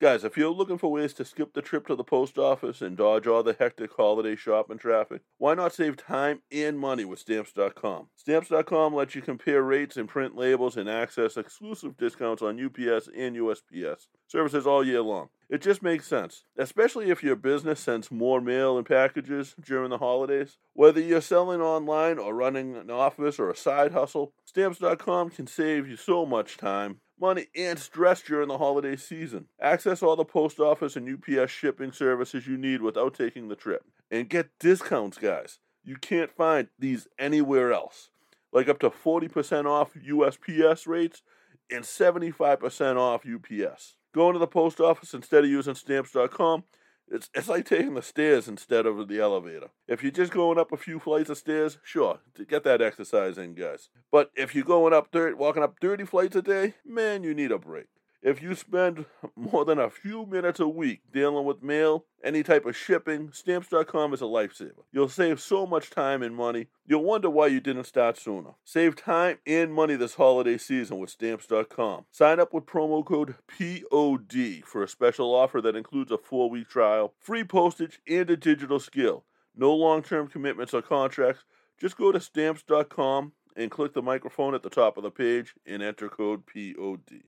Guys, if you're looking for ways to skip the trip to the post office and dodge all the hectic holiday shopping traffic, why not save time and money with Stamps.com? Stamps.com lets you compare rates and print labels and access exclusive discounts on UPS and USPS services all year long. It just makes sense, especially if your business sends more mail and packages during the holidays. Whether you're selling online or running an office or a side hustle, Stamps.com can save you so much time money, and stress during the holiday season. Access all the post office and UPS shipping services you need without taking the trip. And get discounts, guys. You can't find these anywhere else. Like up to 40% off USPS rates and 75% off UPS. Going to the post office instead of using stamps.com it's, it's like taking the stairs instead of the elevator. If you're just going up a few flights of stairs, sure, to get that exercise in, guys. But if you're going up, dirt, walking up 30 flights a day, man, you need a break. If you spend more than a few minutes a week dealing with mail, any type of shipping, stamps.com is a lifesaver. You'll save so much time and money. You'll wonder why you didn't start sooner. Save time and money this holiday season with stamps.com. Sign up with promo code POD for a special offer that includes a four week trial, free postage, and a digital skill. No long term commitments or contracts. Just go to stamps.com and click the microphone at the top of the page and enter code POD.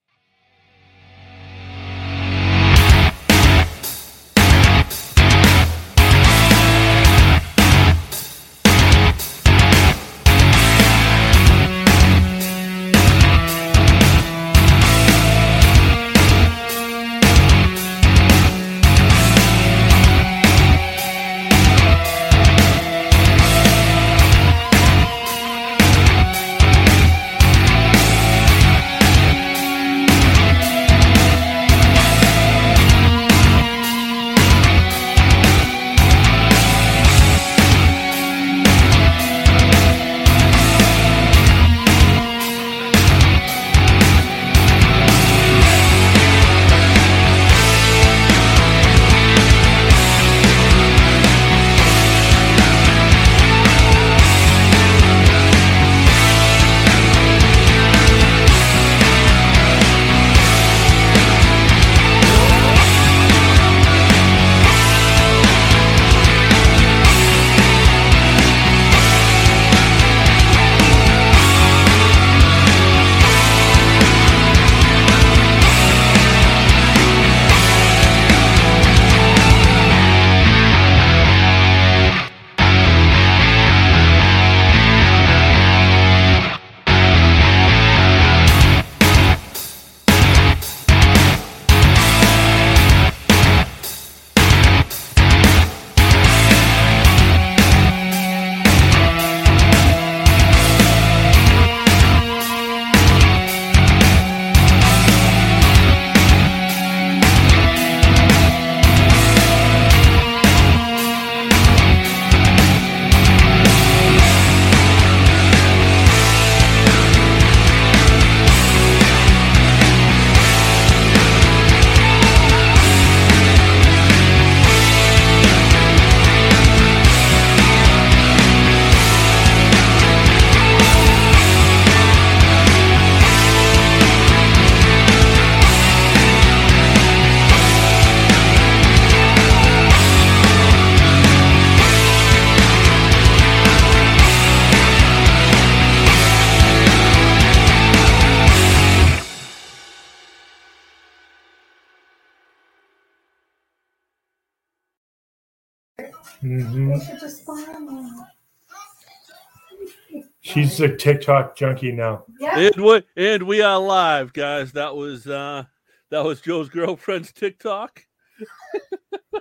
She's a TikTok junkie now. Yeah. And we and we are live, guys. That was uh that was Joe's girlfriend's TikTok.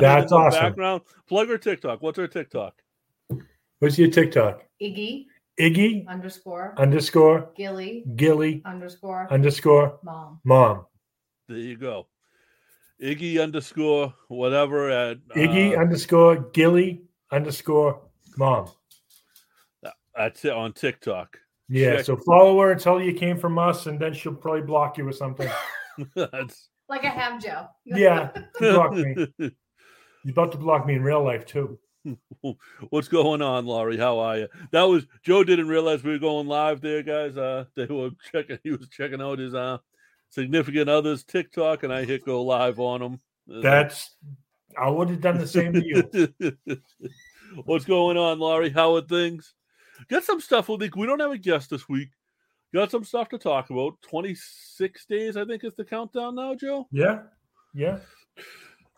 That's awesome. Background. Plug her TikTok. What's her TikTok? What's your TikTok? Iggy Iggy underscore underscore Gilly Gilly underscore underscore mom. mom. There you go. Iggy underscore whatever at Iggy uh, underscore Gilly underscore mom. That's it on TikTok. Yeah, Check- so follow her and tell her you came from us, and then she'll probably block you or something. that's Like I have Joe. Yeah, block me. You're about to block me in real life too. What's going on, Laurie? How are you? That was Joe didn't realize we were going live there, guys. Uh they were checking he was checking out his uh significant others TikTok, and I hit go live on them. That's I would have done the same to you. What's going on, Laurie? How are things? Got some stuff. We we don't have a guest this week. Got some stuff to talk about. Twenty six days, I think, is the countdown now, Joe. Yeah, yeah.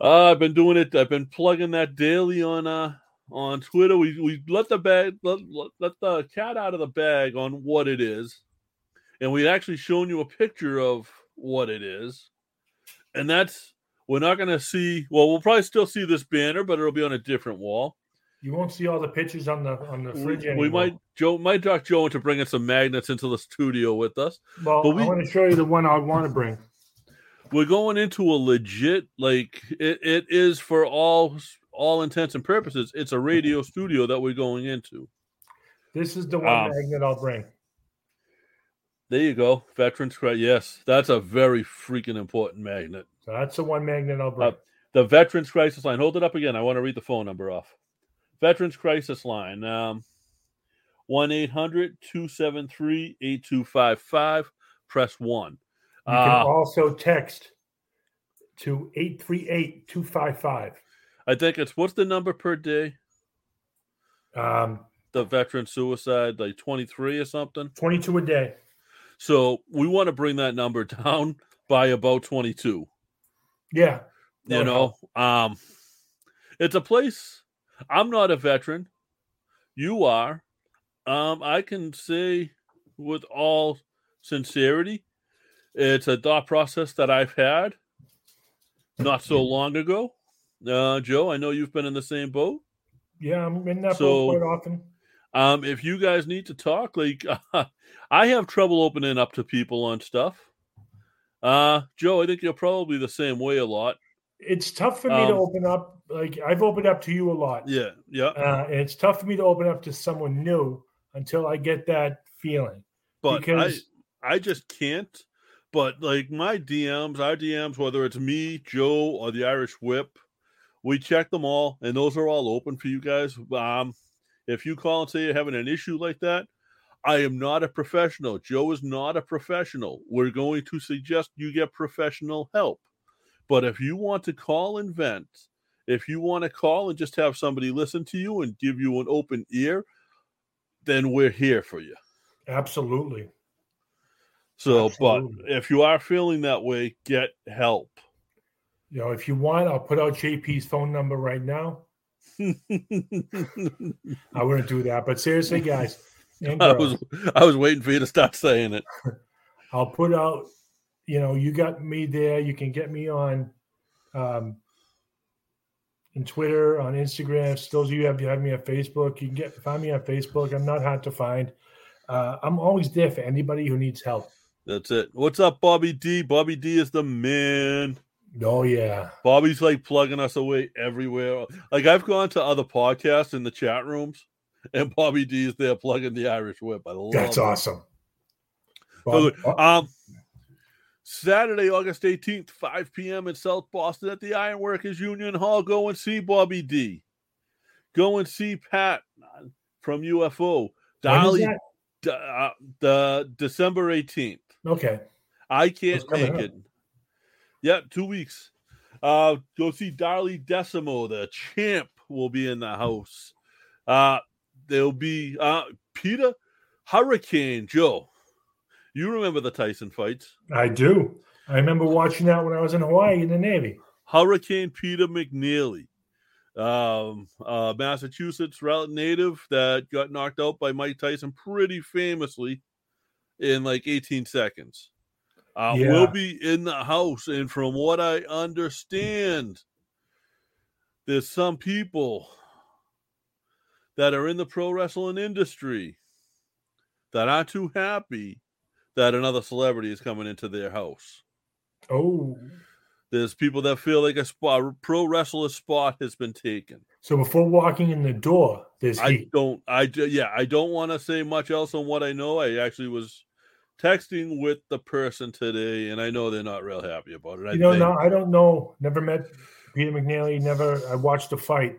Uh, I've been doing it. I've been plugging that daily on uh on Twitter. We we let the bag let, let, let the cat out of the bag on what it is, and we actually shown you a picture of what it is, and that's we're not going to see. Well, we'll probably still see this banner, but it'll be on a different wall. You won't see all the pictures on the on the fridge We, anymore. we might Joe might talk Joe into bringing some magnets into the studio with us. Well, but we- I want to show you the one I want to bring. We're going into a legit like it, it is for all all intents and purposes. It's a radio studio that we're going into. This is the one Um, magnet I'll bring. There you go, Veterans Credit. Yes, that's a very freaking important magnet. So that's the one magnet I'll bring. Uh, The Veterans Crisis Line. Hold it up again. I want to read the phone number off. Veterans Crisis Line. Um, 1 800 273 8255. Press 1. you can Uh, also text to 838-255. I think it's what's the number per day? Um, The veteran suicide, like 23 or something. 22 a day. So we want to bring that number down by about 22. Yeah. You know um it's a place i'm not a veteran. You are. Um i can say with all sincerity it's a thought process that i've had not so long ago. Uh joe i know you've been in the same boat. Yeah, I'm in that So- boat quite often. um if you guys need to talk like i have trouble opening up to people on stuff. Uh joe i think you're probably the same way a lot It's tough for me to Um, open up. Like I've opened up to you a lot. yeah yeah Uh, and it's tough for me to open up to someone new until I get that feeling. but because I I just can't. But like my DMs, our DMs, whether it's me, Joe, or the Irish Whip, we check them all, and those are all open for you guys. Um, if you call and say you're having an issue like that, I am not a professional. Joe is not a professional. We're going to suggest you get professional help. But if you want to call and vent, if you want to call and just have somebody listen to you and give you an open ear, then we're here for you. Absolutely. So, Absolutely. but if you are feeling that way, get help. You know, if you want, I'll put out JP's phone number right now. I wouldn't do that, but seriously, guys, I was I was waiting for you to start saying it. I'll put out. You know, you got me there. You can get me on, um, in Twitter, on Instagram. So those of you have, have me on Facebook, you can get find me on Facebook. I'm not hard to find. Uh, I'm always there for anybody who needs help. That's it. What's up, Bobby D? Bobby D is the man. Oh yeah, Bobby's like plugging us away everywhere. Like I've gone to other podcasts in the chat rooms, and Bobby D is there plugging the Irish Whip. I love that's it. awesome. So, Bob- Um, Saturday, August 18th, 5 p.m. in South Boston at the Ironworkers Union Hall. Go and see Bobby D. Go and see Pat from UFO. Dolly? D- uh, the December 18th. Okay. I can't make it. Yeah, two weeks. Uh, go see Darley Decimo. The champ will be in the house. Uh, there'll be uh, Peter Hurricane Joe. You remember the Tyson fights? I do. I remember watching that when I was in Hawaii in the Navy. Hurricane Peter McNeely, um, uh, Massachusetts native that got knocked out by Mike Tyson pretty famously in like 18 seconds. Uh, Yeah. Will be in the house, and from what I understand, there's some people that are in the pro wrestling industry that aren't too happy that another celebrity is coming into their house. Oh, There's people that feel like a spot, a pro wrestler spot has been taken. so before walking in the door, there's I heat. don't, I yeah, I don't want to say much else on what I know. I actually was texting with the person today, and I know they're not real happy about it. I You know, no, I don't know. Never met Peter McNeely. Never. I watched the fight,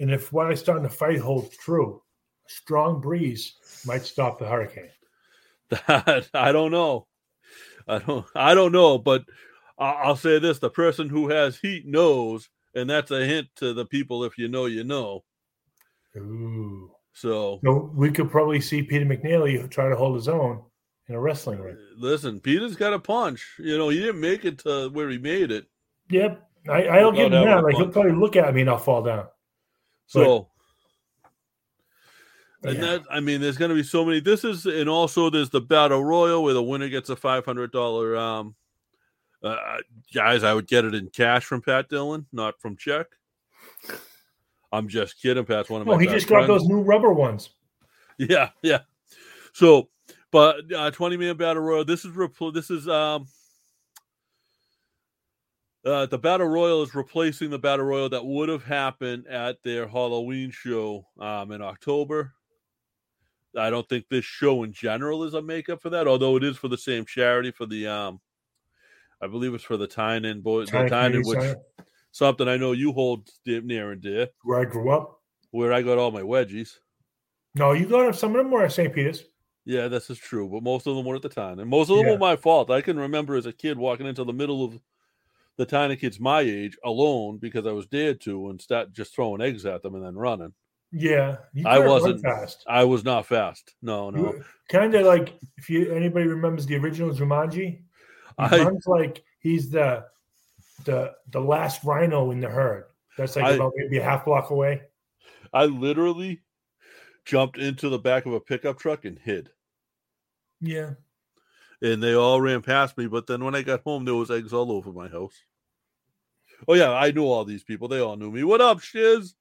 and if what I saw in the fight holds true, a strong breeze might stop the hurricane. That I don't know. I don't I don't know, but I'll say this: the person who has heat knows, and that's a hint to the people. If you know, you know. Ooh. So, so we could probably see Peter McNeely try to hold his own in a wrestling ring. Listen, Peter's got a punch. You know, he didn't make it to where he made it. Yep. I, I'll give him that. Like he'll probably look at me and I'll fall down. So and yeah. that I mean, there's going to be so many. This is, and also there's the battle royal where the winner gets a five hundred dollar. Um, uh, guys, I would get it in cash from Pat Dillon, not from check. I'm just kidding. Pat's one of my. Oh, he just got those new rubber ones. Yeah, yeah. So, but uh, twenty man battle royal. This is repl- This is um. Uh, the battle royal is replacing the battle royal that would have happened at their Halloween show um, in October. I don't think this show in general is a makeup for that, although it is for the same charity for the um I believe it's for the Tynan boy the Tynan which something I know you hold near and dear. Where I grew up. Where I got all my wedgies. No, you got some of them were at St. Peter's. Yeah, this is true, but most of them were at the time, and most of them yeah. were my fault. I can remember as a kid walking into the middle of the tiny kids my age alone because I was dared to and start just throwing eggs at them and then running. Yeah, I wasn't fast. I was not fast. No, no. Kind of like if you anybody remembers the original Jumanji, I, runs like he's the the the last rhino in the herd. That's like I, about maybe a half block away. I literally jumped into the back of a pickup truck and hid. Yeah. And they all ran past me, but then when I got home, there was eggs all over my house. Oh yeah, I knew all these people. They all knew me. What up, Shiz?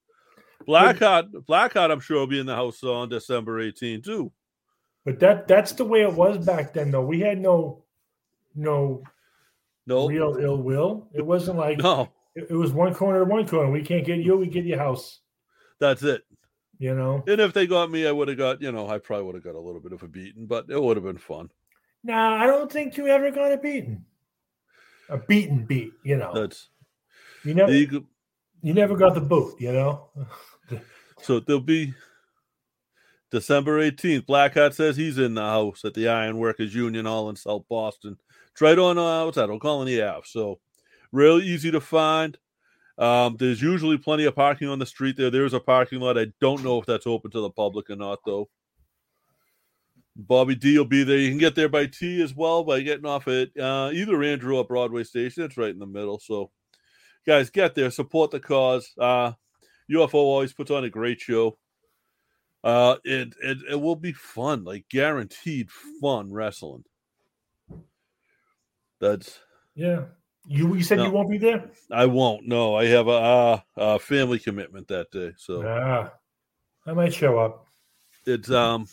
Blackhart, Blackhart, I'm sure will be in the house on December 18 too. But that that's the way it was back then, though. We had no no no real ill will. It wasn't like no. It, it was one corner to one corner. We can't get you. We get your house. That's it. You know. And if they got me, I would have got. You know, I probably would have got a little bit of a beating, but it would have been fun. Nah, I don't think you ever got a beating. A beaten beat. You know. That's. You never. You, you never got the boot. You know. So there'll be December 18th. Blackhart says he's in the house at the Iron Workers Union Hall in South Boston. It's right on, uh, what's that, Colony Ave. So really easy to find. Um, there's usually plenty of parking on the street there. There's a parking lot. I don't know if that's open to the public or not, though. Bobby D will be there. You can get there by T as well by getting off at uh, either Andrew or Broadway Station. It's right in the middle. So, guys, get there, support the cause. Uh, UFO always puts on a great show. Uh, it, it it will be fun, like guaranteed fun wrestling. That's yeah. You you said no, you won't be there. I won't. No, I have a, uh, a family commitment that day, so yeah, I might show up. It's um.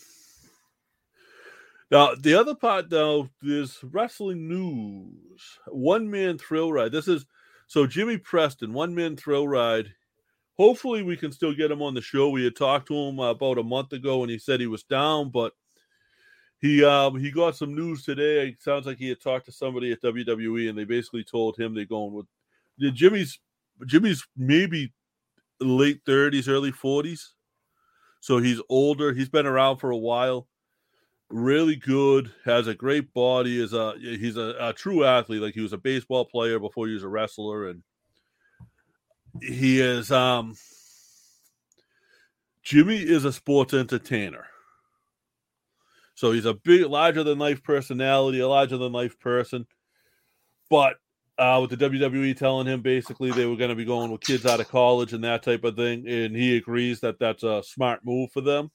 Now the other part though is wrestling news. One man thrill ride. This is so Jimmy Preston, one man thrill ride hopefully we can still get him on the show. We had talked to him about a month ago and he said he was down, but he um he got some news today. It sounds like he had talked to somebody at WWE and they basically told him they're going with Jimmy's Jimmy's maybe late 30s, early 40s. So he's older. He's been around for a while. Really good, has a great body, is a he's a, a true athlete. Like he was a baseball player before he was a wrestler and he is um Jimmy is a sports entertainer. So he's a big larger than life personality, a larger than life person. But uh, with the WWE telling him basically they were going to be going with kids out of college and that type of thing, and he agrees that that's a smart move for them.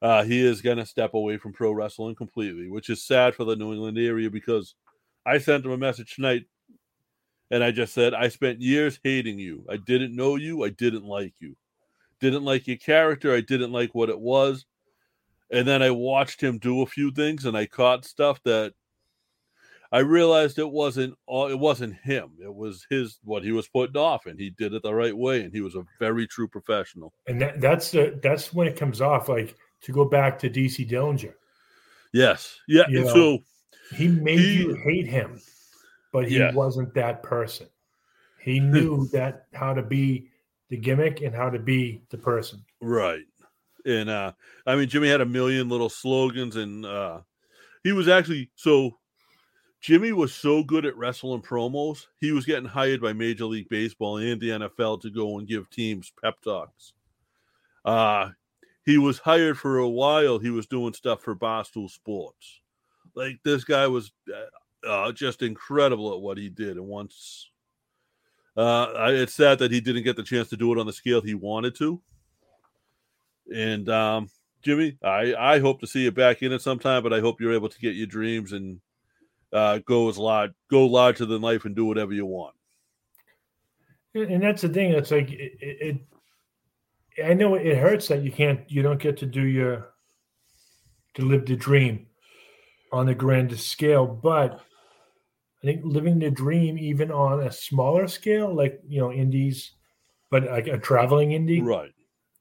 Uh, he is going to step away from pro wrestling completely, which is sad for the New England area because I sent him a message tonight and I just said, I spent years hating you. I didn't know you. I didn't like you. Didn't like your character. I didn't like what it was. And then I watched him do a few things and I caught stuff that I realized it wasn't all, it wasn't him. It was his what he was putting off and he did it the right way and he was a very true professional. And that, that's the that's when it comes off like to go back to DC Dillinger. Yes. Yeah. You know, so he made he, you hate him but he yes. wasn't that person. He knew that how to be the gimmick and how to be the person. Right. And uh I mean Jimmy had a million little slogans and uh he was actually so Jimmy was so good at wrestling promos, he was getting hired by Major League Baseball and the NFL to go and give teams pep talks. Uh, he was hired for a while. He was doing stuff for Barstool Sports. Like this guy was uh, just incredible at what he did. And once uh, it's sad that he didn't get the chance to do it on the scale he wanted to. And um, Jimmy, I, I hope to see you back in it sometime, but I hope you're able to get your dreams and uh, go as large, go larger than life, and do whatever you want. And that's the thing. It's like it, it, I know it hurts that you can't, you don't get to do your, to live the dream on the grandest scale, but I think living the dream, even on a smaller scale, like you know, indies, but like a traveling indie, right?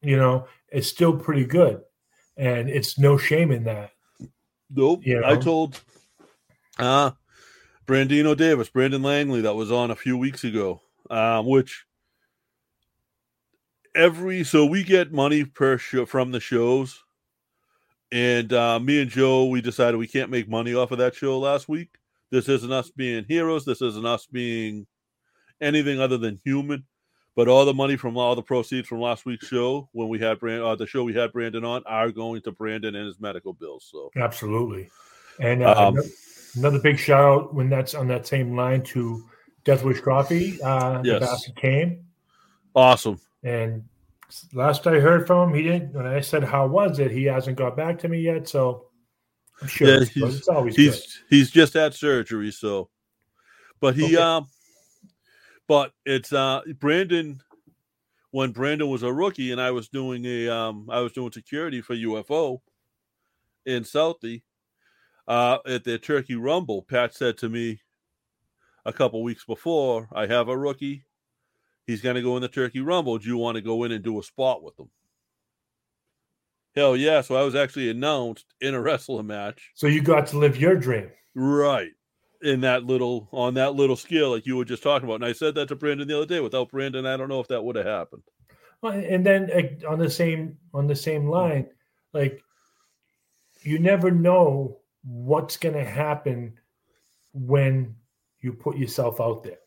You know, it's still pretty good, and it's no shame in that. Nope. You know? I told uh Brandino Davis, Brandon Langley, that was on a few weeks ago, um, which every so we get money per show from the shows, and uh, me and Joe we decided we can't make money off of that show last week. This isn't us being heroes. This isn't us being anything other than human. But all the money from all the proceeds from last week's show, when we had Brand, uh, the show we had Brandon on, are going to Brandon and his medical bills. So absolutely, and uh, um, another big shout out when that's on that same line to Death Wish Coffee. Uh, yes. The basket came. Awesome. And last I heard from him, he didn't. When I said how was it, he hasn't got back to me yet. So I'm sure yeah, he's, he's he's just had surgery, so but he okay. um but it's uh Brandon when Brandon was a rookie and I was doing a um I was doing security for UFO in Southie uh at the Turkey Rumble, Pat said to me a couple weeks before, I have a rookie. He's gonna go in the Turkey Rumble. Do you want to go in and do a spot with him? Hell yeah! So I was actually announced in a wrestling match. So you got to live your dream, right? In that little on that little scale, like you were just talking about, and I said that to Brandon the other day. Without Brandon, I don't know if that would have happened. Well, and then on the same on the same line, like you never know what's going to happen when you put yourself out there.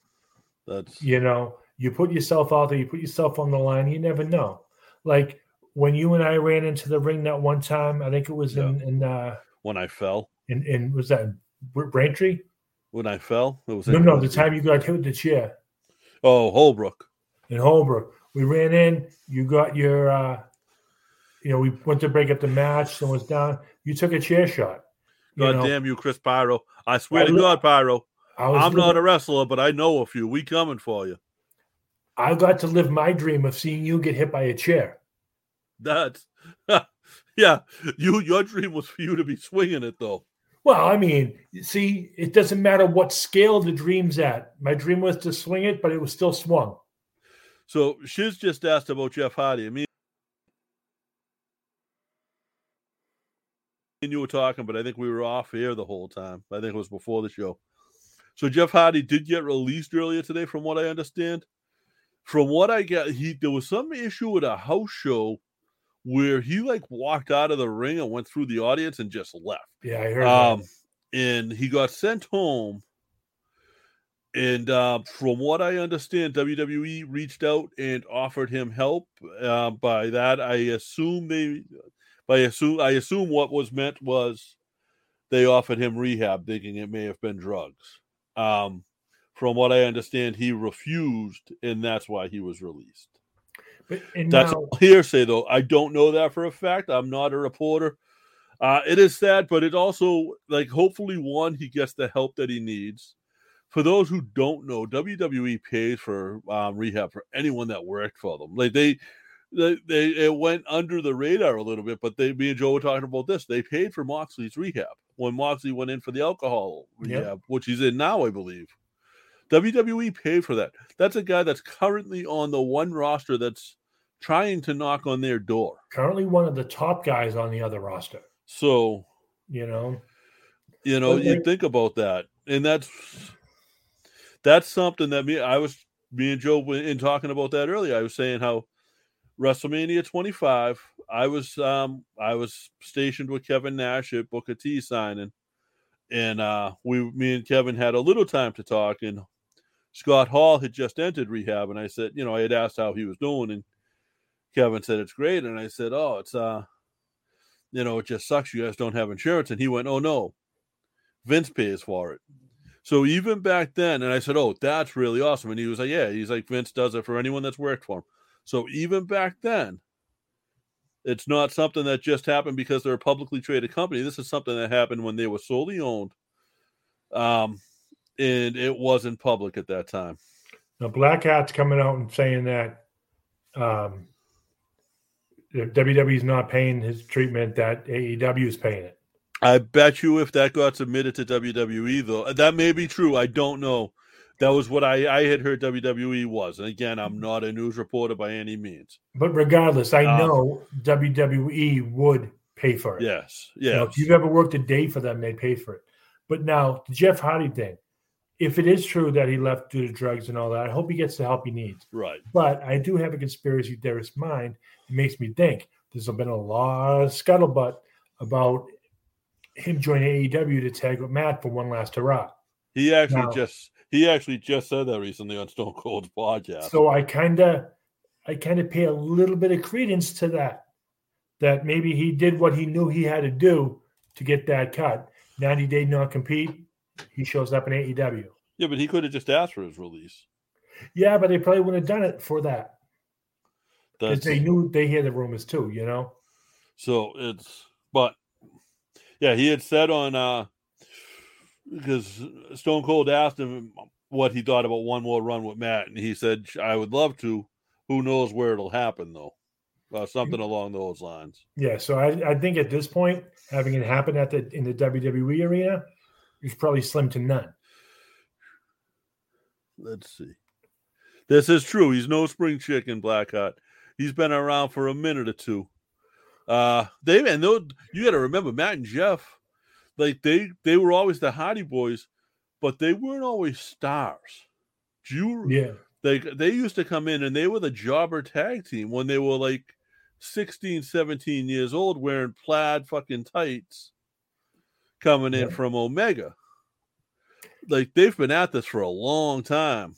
That's you know, you put yourself out there, you put yourself on the line. You never know. Like when you and I ran into the ring that one time, I think it was yeah. in, in uh, when I fell. In, in was that Braintree? When I fell, it was no, no. The time you got hit with the chair. Oh, Holbrook. In Holbrook, we ran in. You got your, uh, you know, we went to break up the match. Someone's down. You took a chair shot. God know? damn you, Chris Pyro! I swear I to li- God, Pyro. I'm not a wrestler, but I know a few. We coming for you. I got to live my dream of seeing you get hit by a chair. That's yeah. You your dream was for you to be swinging it though. Well, I mean, see, it doesn't matter what scale the dream's at. My dream was to swing it, but it was still swung. So Shiz just asked about Jeff Hardy. I mean, and you were talking, but I think we were off air the whole time. I think it was before the show. So Jeff Hardy did get released earlier today, from what I understand. From what I get, he there was some issue with a house show where he like walked out of the ring and went through the audience and just left. Yeah, I heard. Um, that. and he got sent home. And uh, from what I understand, WWE reached out and offered him help. Uh, by that, I assume they, by assume I assume what was meant was they offered him rehab, thinking it may have been drugs. Um, from what I understand, he refused, and that's why he was released. But, That's now, hearsay, though. I don't know that for a fact. I'm not a reporter. Uh, it is sad, but it also like hopefully one he gets the help that he needs. For those who don't know, WWE pays for um, rehab for anyone that worked for them. Like they, they, they, it went under the radar a little bit, but they, me and Joe were talking about this. They paid for Moxley's rehab when Moxley went in for the alcohol rehab, yep. which he's in now, I believe. WWE paid for that. That's a guy that's currently on the one roster that's trying to knock on their door. Currently one of the top guys on the other roster. So, you know, you know, you think about that. And that's that's something that me I was me and Joe in talking about that earlier. I was saying how WrestleMania 25, I was um I was stationed with Kevin Nash at Booker T signing and uh, we, me and Kevin had a little time to talk, and Scott Hall had just entered rehab, and I said, you know, I had asked how he was doing, and Kevin said it's great, and I said, oh, it's uh, you know, it just sucks you guys don't have insurance, and he went, oh no, Vince pays for it. So even back then, and I said, oh, that's really awesome, and he was like, yeah, he's like Vince does it for anyone that's worked for him. So even back then, it's not something that just happened because they're a publicly traded company. This is something that happened when they were solely owned. Um, and it wasn't public at that time. Now, Blackhart's coming out and saying that um, WWE is not paying his treatment, that AEW is paying it. I bet you if that got submitted to WWE, though, that may be true. I don't know. That was what I, I had heard WWE was. And again, I'm not a news reporter by any means. But regardless, I um, know WWE would pay for it. Yes. Yeah. You know, if you've ever worked a day for them, they pay for it. But now, the Jeff Hardy thing, if it is true that he left due to drugs and all that, I hope he gets the help he needs. Right. But I do have a conspiracy theorist mind. It makes me think there's been a lot of scuttlebutt about him joining AEW to tag with Matt for one last hurrah. He actually now, just he actually just said that recently on Stone Cold's podcast. So I kind of, I kind of pay a little bit of credence to that. That maybe he did what he knew he had to do to get that cut. 90 day not compete. He shows up in AEW. Yeah, but he could have just asked for his release. Yeah, but they probably wouldn't have done it for that. Because they knew they hear the rumors too, you know. So it's, but yeah, he had said on uh because Stone Cold asked him what he thought about one more run with Matt, and he said, "I would love to. Who knows where it'll happen though? Uh, something along those lines." Yeah, so I, I think at this point, having it happen at the in the WWE arena is probably slim to none. Let's see. This is true. He's no spring chicken, Black Blackhart. He's been around for a minute or two. Uh, they and though you got to remember Matt and Jeff like they they were always the Hardy Boys, but they weren't always stars. Do you? Yeah. They they used to come in and they were the jobber tag team when they were like 16, 17 years old, wearing plaid fucking tights, coming in yeah. from Omega. Like they've been at this for a long time.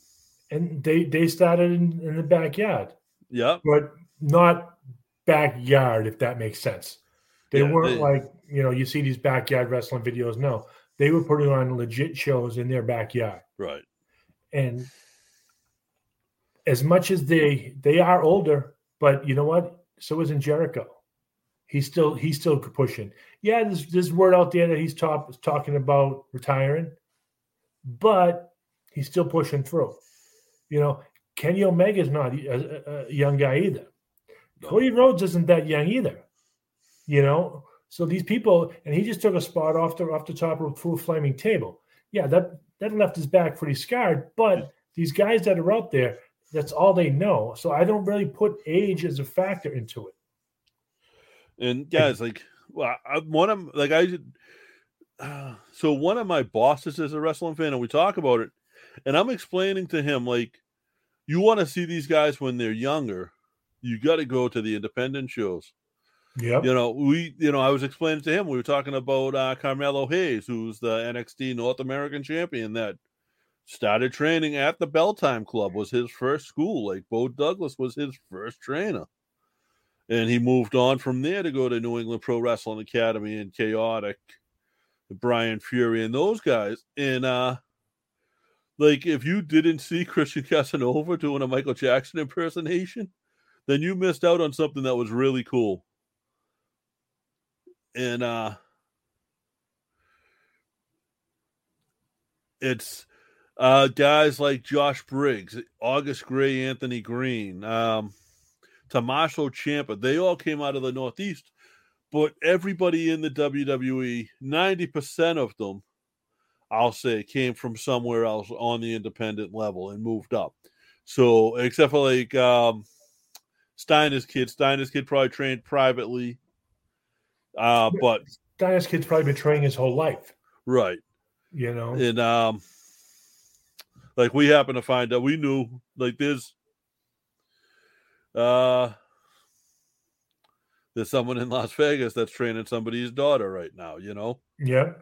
And they they started in, in the backyard. Yeah. But not backyard, if that makes sense. They yeah, weren't they, like you know you see these backyard wrestling videos. No, they were putting on legit shows in their backyard. Right. And as much as they they are older, but you know what? So isn't Jericho. He's still he's still pushing. Yeah, there's there's word out there that he's talk, talking about retiring, but he's still pushing through. You know, Kenny Omega is not a, a, young guy either. Cody Rhodes isn't that young either. You know, so these people, and he just took a spot off the off the top of a full flaming table. Yeah, that that left his back pretty scarred. But these guys that are out there, that's all they know. So I don't really put age as a factor into it. And guys, like, well, I, one of like I, uh, so one of my bosses is a wrestling fan, and we talk about it, and I'm explaining to him like, you want to see these guys when they're younger, you got to go to the independent shows. Yeah. You know, we, you know, I was explaining to him, we were talking about uh, Carmelo Hayes, who's the NXT North American champion that started training at the Bell Time Club, was his first school. Like Bo Douglas was his first trainer. And he moved on from there to go to New England Pro Wrestling Academy and Chaotic, Brian Fury, and those guys. And, uh, like, if you didn't see Christian Casanova doing a Michael Jackson impersonation, then you missed out on something that was really cool and uh it's uh guys like Josh Briggs, August Gray, Anthony Green, um Tommaso Ciampa, they all came out of the Northeast, but everybody in the WWE, 90% of them, I'll say, came from somewhere else on the independent level and moved up. So, except for like um, Steiner's kid, Steiner's kid probably trained privately. Uh, but Dias Kid's probably been training his whole life. Right. You know? And um like we happen to find out we knew like there's uh there's someone in Las Vegas that's training somebody's daughter right now, you know? Yeah.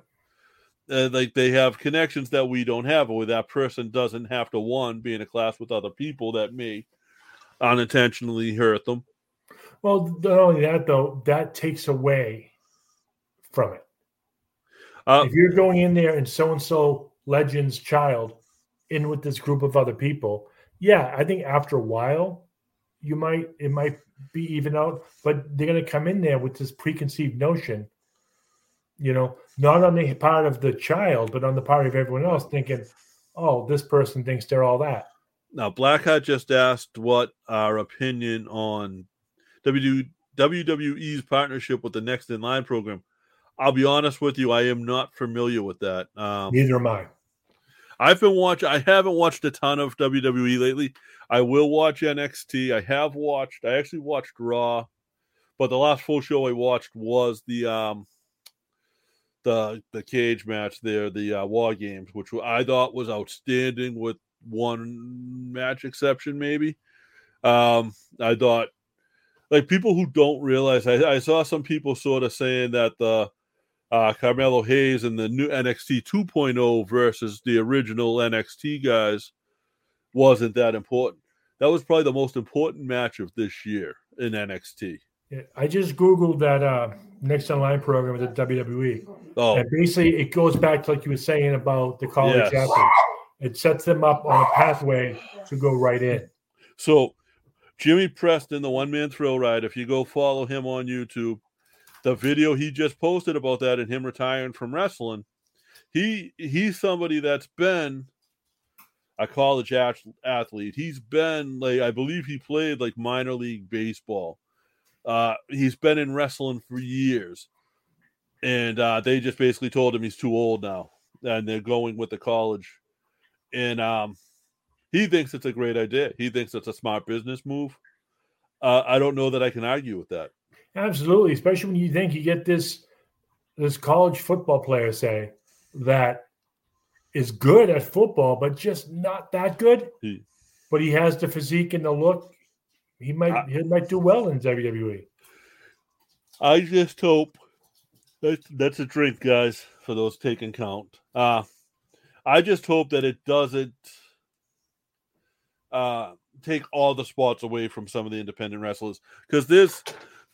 uh, like they have connections that we don't have, or that person doesn't have to one be in a class with other people that may unintentionally hurt them. Well, not only that though, that takes away from it. Uh, if you're going in there and so and so legend's child in with this group of other people, yeah, I think after a while, you might it might be even out, but they're going to come in there with this preconceived notion, you know, not on the part of the child, but on the part of everyone else, thinking, "Oh, this person thinks they're all that." Now, Blackhart just asked what our opinion on WWE's partnership with the Next in Line program. I'll be honest with you, I am not familiar with that. Um, Neither am I. I've been watching. I haven't watched a ton of WWE lately. I will watch NXT. I have watched. I actually watched Raw, but the last full show I watched was the um the the cage match there, the uh, War Games, which I thought was outstanding with one match exception, maybe. Um, I thought like people who don't realize. I, I saw some people sort of saying that the uh, Carmelo Hayes and the new NXT 2.0 versus the original NXT guys wasn't that important. That was probably the most important match of this year in NXT. Yeah, I just googled that uh, Next in Line program with the WWE. Oh, And basically, it goes back to like you were saying about the college Yes. athletes. It sets them up on a pathway to go right in. so Jimmy Preston, the one man thrill ride, if you go follow him on YouTube, the video he just posted about that and him retiring from wrestling, he he's somebody that's been a college athlete. He's been like I believe he played like minor league baseball. Uh, he's been in wrestling for years, and uh, they just basically told him he's too old now, and they're going with the college. And um, he thinks it's a great idea. He thinks it's a smart business move. Uh, I don't know that I can argue with that. Absolutely, especially when you think you get this this college football player say that is good at football, but just not that good. But he has the physique and the look. He might I- he might do well in. WWE. I just hope that's that's a drink, guys, for those taking count. Uh I just hope that it doesn't uh take all the spots away from some of the independent wrestlers because there's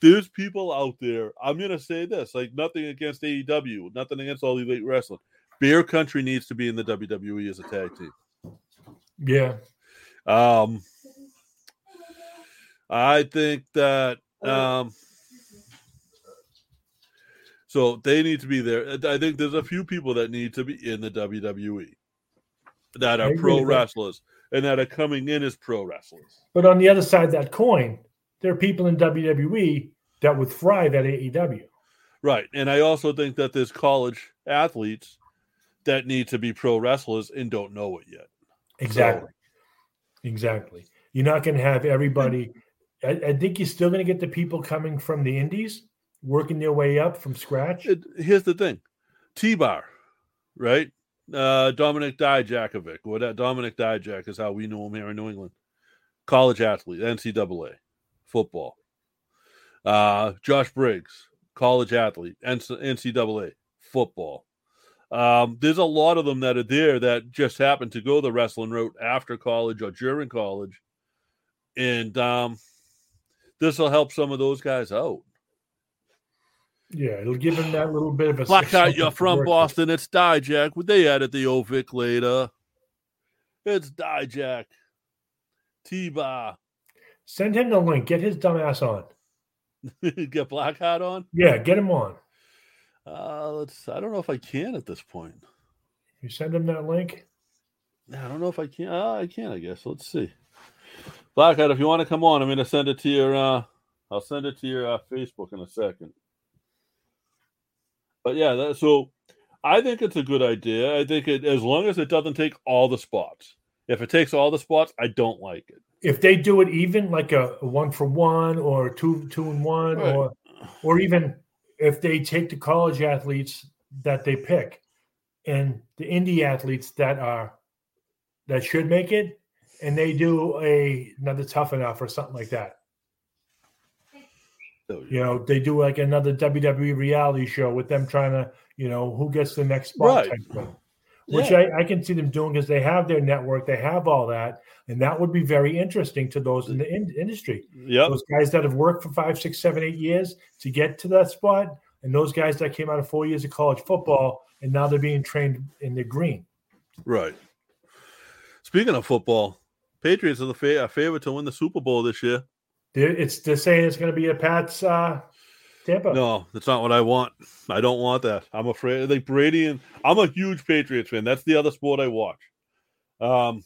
there's people out there. I'm gonna say this, like nothing against AEW, nothing against all the elite wrestling. Bear Country needs to be in the WWE as a tag team. Yeah, Um, I think that um, so they need to be there. I think there's a few people that need to be in the WWE that are pro wrestlers and that are coming in as pro wrestlers. but on the other side of that coin, there are people in WWE that would thrive at AEW. Right. And I also think that there's college athletes that need to be pro wrestlers and don't know it yet. Exactly. Exactly. You're not going to have everybody. I, I think you're still going to get the people coming from the indies working their way up from scratch. It, here's the thing T Bar, right? Uh, Dominic Dijakovic, or that Dominic Dijak is how we know him here in New England. College athlete, NCAA, football. Uh, Josh Briggs, college athlete, NCAA, football. Um, there's a lot of them that are there that just happen to go the wrestling route after college or during college. And um, this will help some of those guys out. Yeah, it'll give them that little bit of a Blackhart, something you're from with. Boston. It's Dijak. Would they added the Ovic later? It's Dijak. T Bar. Send him the link. Get his dumbass on. Get Blackhart on? Yeah, get him on. Uh, let's. I don't know if I can at this point. You send him that link. I don't know if I can. Uh, I can, I guess. Let's see. Blackhart, if you want to come on, I'm going to send it to your. Uh, I'll send it to your uh, Facebook in a second. But yeah, that, so I think it's a good idea. I think it, as long as it doesn't take all the spots. If it takes all the spots, I don't like it. If they do it even like a, a one for one or two two and one Right. or or even if they take the college athletes that they pick and the indie athletes that are that should make it and they do a another tough enough or something like that. You know, they do like another WWE reality show with them trying to you know, who gets the next spot Right. Which Yeah. I, I can see them doing because they have their network, they have all that, and that would be very interesting to those in the in- industry. Yep. Those guys that have worked for five, six, seven, eight years to get to that spot, and those guys that came out of four years of college football and now they're being trained in the green. Right. Speaking of football, Patriots are the fa- favorite to win the Super Bowl this year. They're, it's they're saying it's going to be a Pats uh, Tampa. No, that's not what I want. I don't want that. I'm afraid like Brady and I'm a huge Patriots fan. That's the other sport I watch. Um,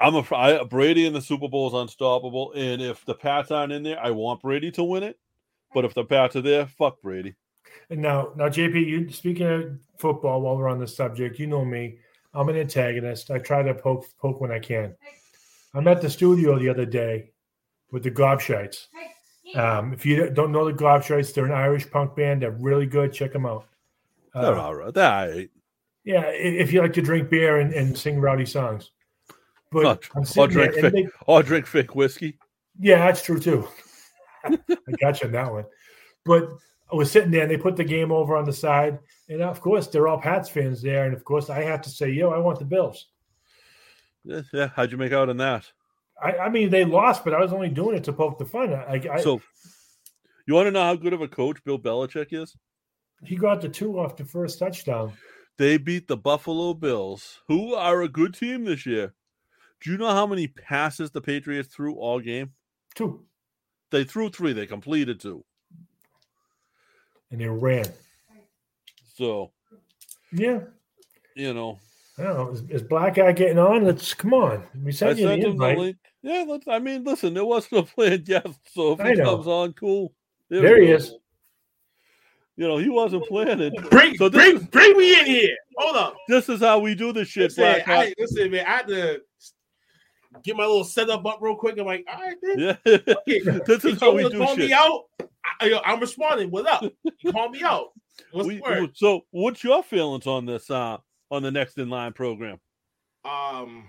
I'm a I, Brady in the Super Bowl is unstoppable, and if the Pats aren't in there, I want Brady to win it. But if the Pats are there, fuck Brady. And now, now, JP, you speaking of football, while we're on the subject, you know me. I'm an antagonist. I try to poke poke when I can. I'm at the studio the other day with the Gobshites. Um, if you don't know the Gobshites, they're an Irish punk band. They're really good. Check them out. Uh, They're all right. They're all right. yeah, if you like to drink beer and, and sing rowdy songs. But Or- I'm Or sitting there drink fake, they- or drink fake whiskey. Yeah, that's true too. I got you on that one. But I was sitting there and they put the game over on the side. And of course, they're all Pats fans there. And of course, I have to say, yo, I want the Bills. Yeah, yeah. How'd you make out in that? I, I mean, they lost, but I was only doing it to poke the fun. I, I, so, you want to know how good of a coach Bill Belichick is? he got the two off the first touchdown. They beat the Buffalo Bills, who are a good team this year. Do you know how many passes the Patriots threw all game? Two. They threw three. They completed two. And they ran. So, Yeah. you know, I don't know. Is, is Black Guy getting on? Let's come on. We I sent you the sent the invite. link. Yeah, let's. I mean, listen, there wasn't a planned guest, so if I he know. comes on, cool. There we he go. is. You know, he wasn't planning. Bring, So bring, is- bring me in here. Hold up. This is how we do this shit, Listen, Black I, listen, man. I had to get my little setup up real quick. I'm like, all right, then. Yeah, Okay. this is You how we wanna do call shit. me out. I, yo, I'm responding. What up? You call me out. What's We- the word? so, what's your feelings on this? Uh, on the next in line program? Um,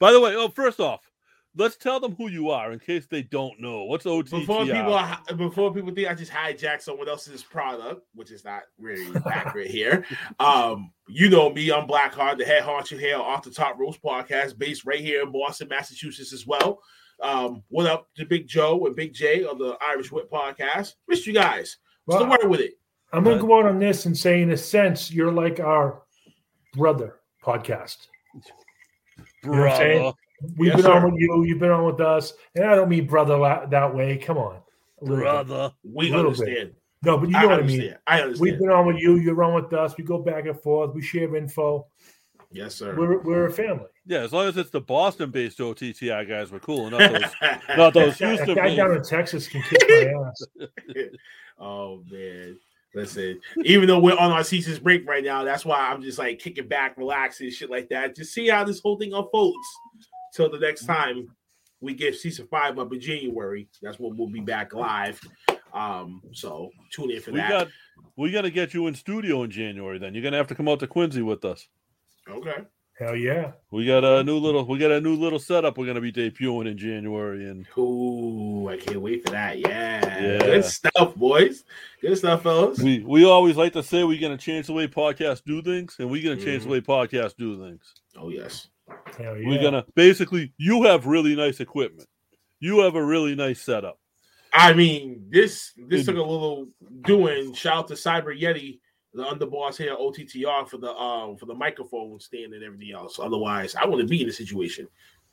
By the way, oh, first off, let's tell them who you are in case they don't know. What's OTTR? before people before people think I just hijacked someone else's product, which is not really accurate here. Um, you know me, I'm Blackhart, the head honcho here off the top rope podcast, based right here in Boston, Massachusetts as well. Um, what up to Big Joe and Big J of the Irish Whip podcast? Missed you guys. What's Well, the word with it? I'm going to go out on this and say, in a sense, you're like our brother podcast. Know what I'm brother. We've Yes, been sir. on with you. You've been on with us, and I don't mean brother that way. Come on, A little bit. Brother. We Little bit. understand. No, but you I know what I mean. I understand. We've been on with you. You're on with us. We go back and forth. We share info. yes, sir. We're we're a family. Yeah, as long as it's the Boston-based OTTI guys, we're cool. Not those, not those That, Houston. guy down in Texas can kick my ass. oh man. Listen, even though we're on our season's break right now, that's why I'm just like kicking back, relaxing, shit like that. Just see how this whole thing unfolds till the next time we get season five up in January. That's when we'll be back live. Um, so tune in for we that. got we got to get you in studio in January. Then you're gonna have to come out to Quincy with us. okay. Hell yeah! We got a new little we got a new little setup we're gonna be debuting in January, and Ooh, I can't wait for that. Yeah. Yeah. Good stuff, boys. Good stuff, fellas. we we always like to say we're gonna change the way podcasts do things, and we're gonna change the Mhm. way podcasts do things. Oh yes. Hell yeah! We're gonna basically you have really nice equipment, you have a really nice setup. I mean, this this took a little doing. Shout out to Cyber Yeti, the underboss here, at OTTR for the um for the microphone stand and everything else. Otherwise, I wouldn't be in the situation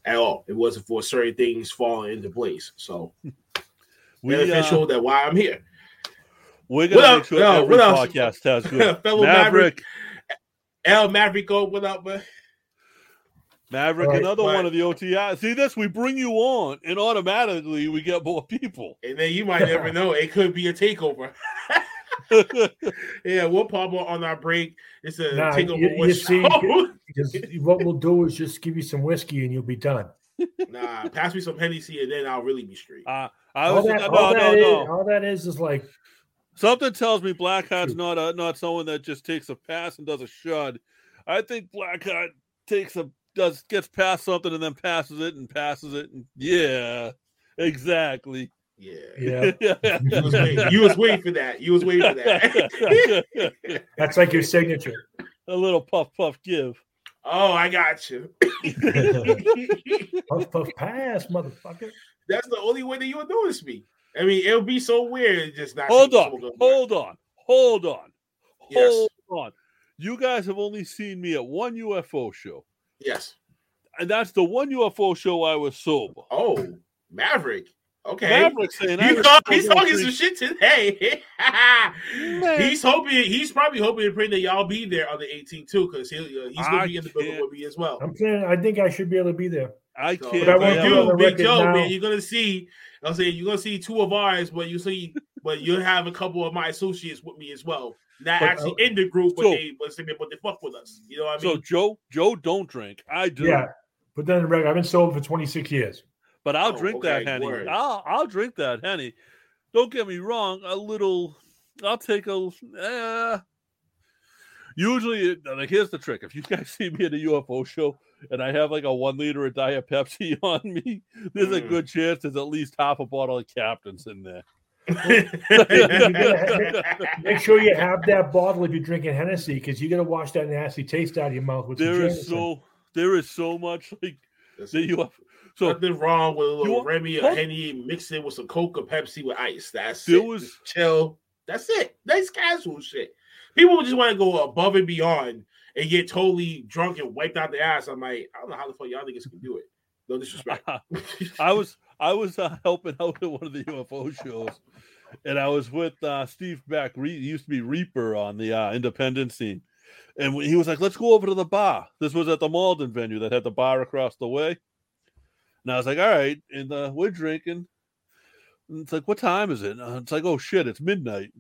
at all. It wasn't for certain things falling into place. So We beneficial uh, that why I'm here. we're gonna What make up? sure Yo, every what podcast has good. Fellow Maverick, El Maverico, what up, man? Maverick, All right, another but- one of the OTI. See this? We bring you on, and automatically we get more people. And then you might never know. It could be a takeover. Yeah, we'll pop up on our break. It's a Nah, takeover. you- you see- show. Because what we'll do is just give you some whiskey and you'll be done. nah, pass me some Hennessy and then I'll really be straight. uh, I All was that, no, all, no, that is, no. all that is is like Something tells me Blackhart's Shoot. not a, not someone that just takes a pass and does a shud. I think Blackhart takes a does gets past something and then passes it and passes it and yeah, exactly. Yeah. Yeah, You was, waiting, you was waiting for that. You was waiting for that. that's like your signature. a little puff puff give. oh, I got you. Puff puff pass, motherfucker. That's the only way that you would notice me. I mean, it would be so weird just not. Hold on, smoke up hold on, hold on, Yes. hold on. You guys have only seen me at one UFO show. Yes. and that's the one UFO show I was sober. Oh, Maverick. Okay. Maverick saying I He was thought, sober he's talking three- some shit today. He's hoping. He's probably hoping and praying that y'all be there on the 18th too, because he, uh, he's gonna I be in the building with me as well. I'm saying I think I should be able to be there. I So, can't. But I won't you have- do it on do, the Big record Joe, now. man, you're gonna see. I'm saying you're gonna see two of ours, but you see, but you'll have a couple of my associates with me as well. Not But, actually uh, in the group, but so- they but they, but they fuck with us. You know what I mean? So? Joe, Joe, don't drink. I do. Yeah. But then the I've been sober for 26 years. But I'll Oh, drink okay, that henny. word. I'll I'll drink that henny. Don't get me wrong. A little. I'll take a. Uh, usually, it- like here's the trick: if you guys see me at a UFO show and I have like a one liter of Diet Pepsi on me, there's a Mm. good chance there's at least half a bottle of Captain's in there. Make sure you have that bottle if you're drinking Hennessy because you got to wash that nasty taste out of your mouth with some There is so there is so much like There's the UFO. So nothing wrong with a little Remy or Henny, mix it with some Coke or Pepsi with ice. That's There it. was- chill. That's it. Nice casual shit. People just want to go above and beyond and get totally drunk and wiped out the ass. I'm like, I don't know how the fuck y'all niggas can do it. No disrespect. I was I was uh, helping out at one of the UFO shows, and I was with uh, Steve Beck. Re- he used to be Reaper on the uh, independent scene, and he was like, "Let's go over to the bar." This was at the Malden venue that had the bar across the way, and I was like, "All right," and uh, we're drinking. And it's like, "What time is it?" And it's like, "Oh shit, it's midnight."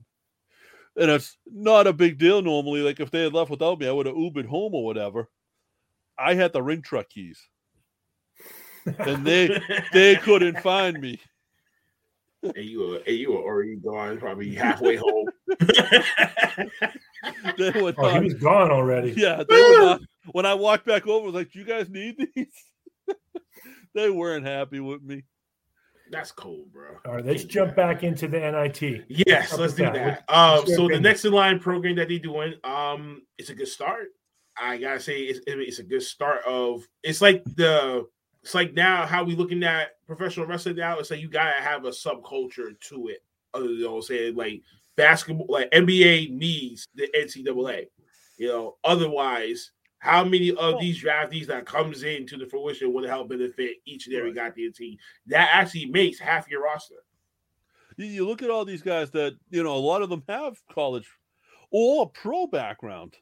And it's not a big deal normally. Like if they had left without me, I would have Ubered home or whatever. I had the ring truck keys, and they they couldn't find me. and you were and you were already gone, probably halfway home. They were Oh, he not, was gone already. yeah, they were not. When I walked back over, I was like, "Do you guys need these?" They weren't happy with me. That's cool, bro. All right, let's jump back into the NIT. Yes, Up let's do that. that. Um, so the next in line program that they're doing, um, it's a good start. I gotta say, it's, it's a good start of. It's like the. It's like now how we looking at professional wrestling now. It's like you gotta have a subculture to it. Other than you know, saying like basketball, like NBA needs the NCAA. You know, otherwise, how many of these draftees that comes into the fruition would help benefit each and every Right. goddamn team? That actually makes half your roster. You, you look at all these guys that you know. A lot of them have college or pro background.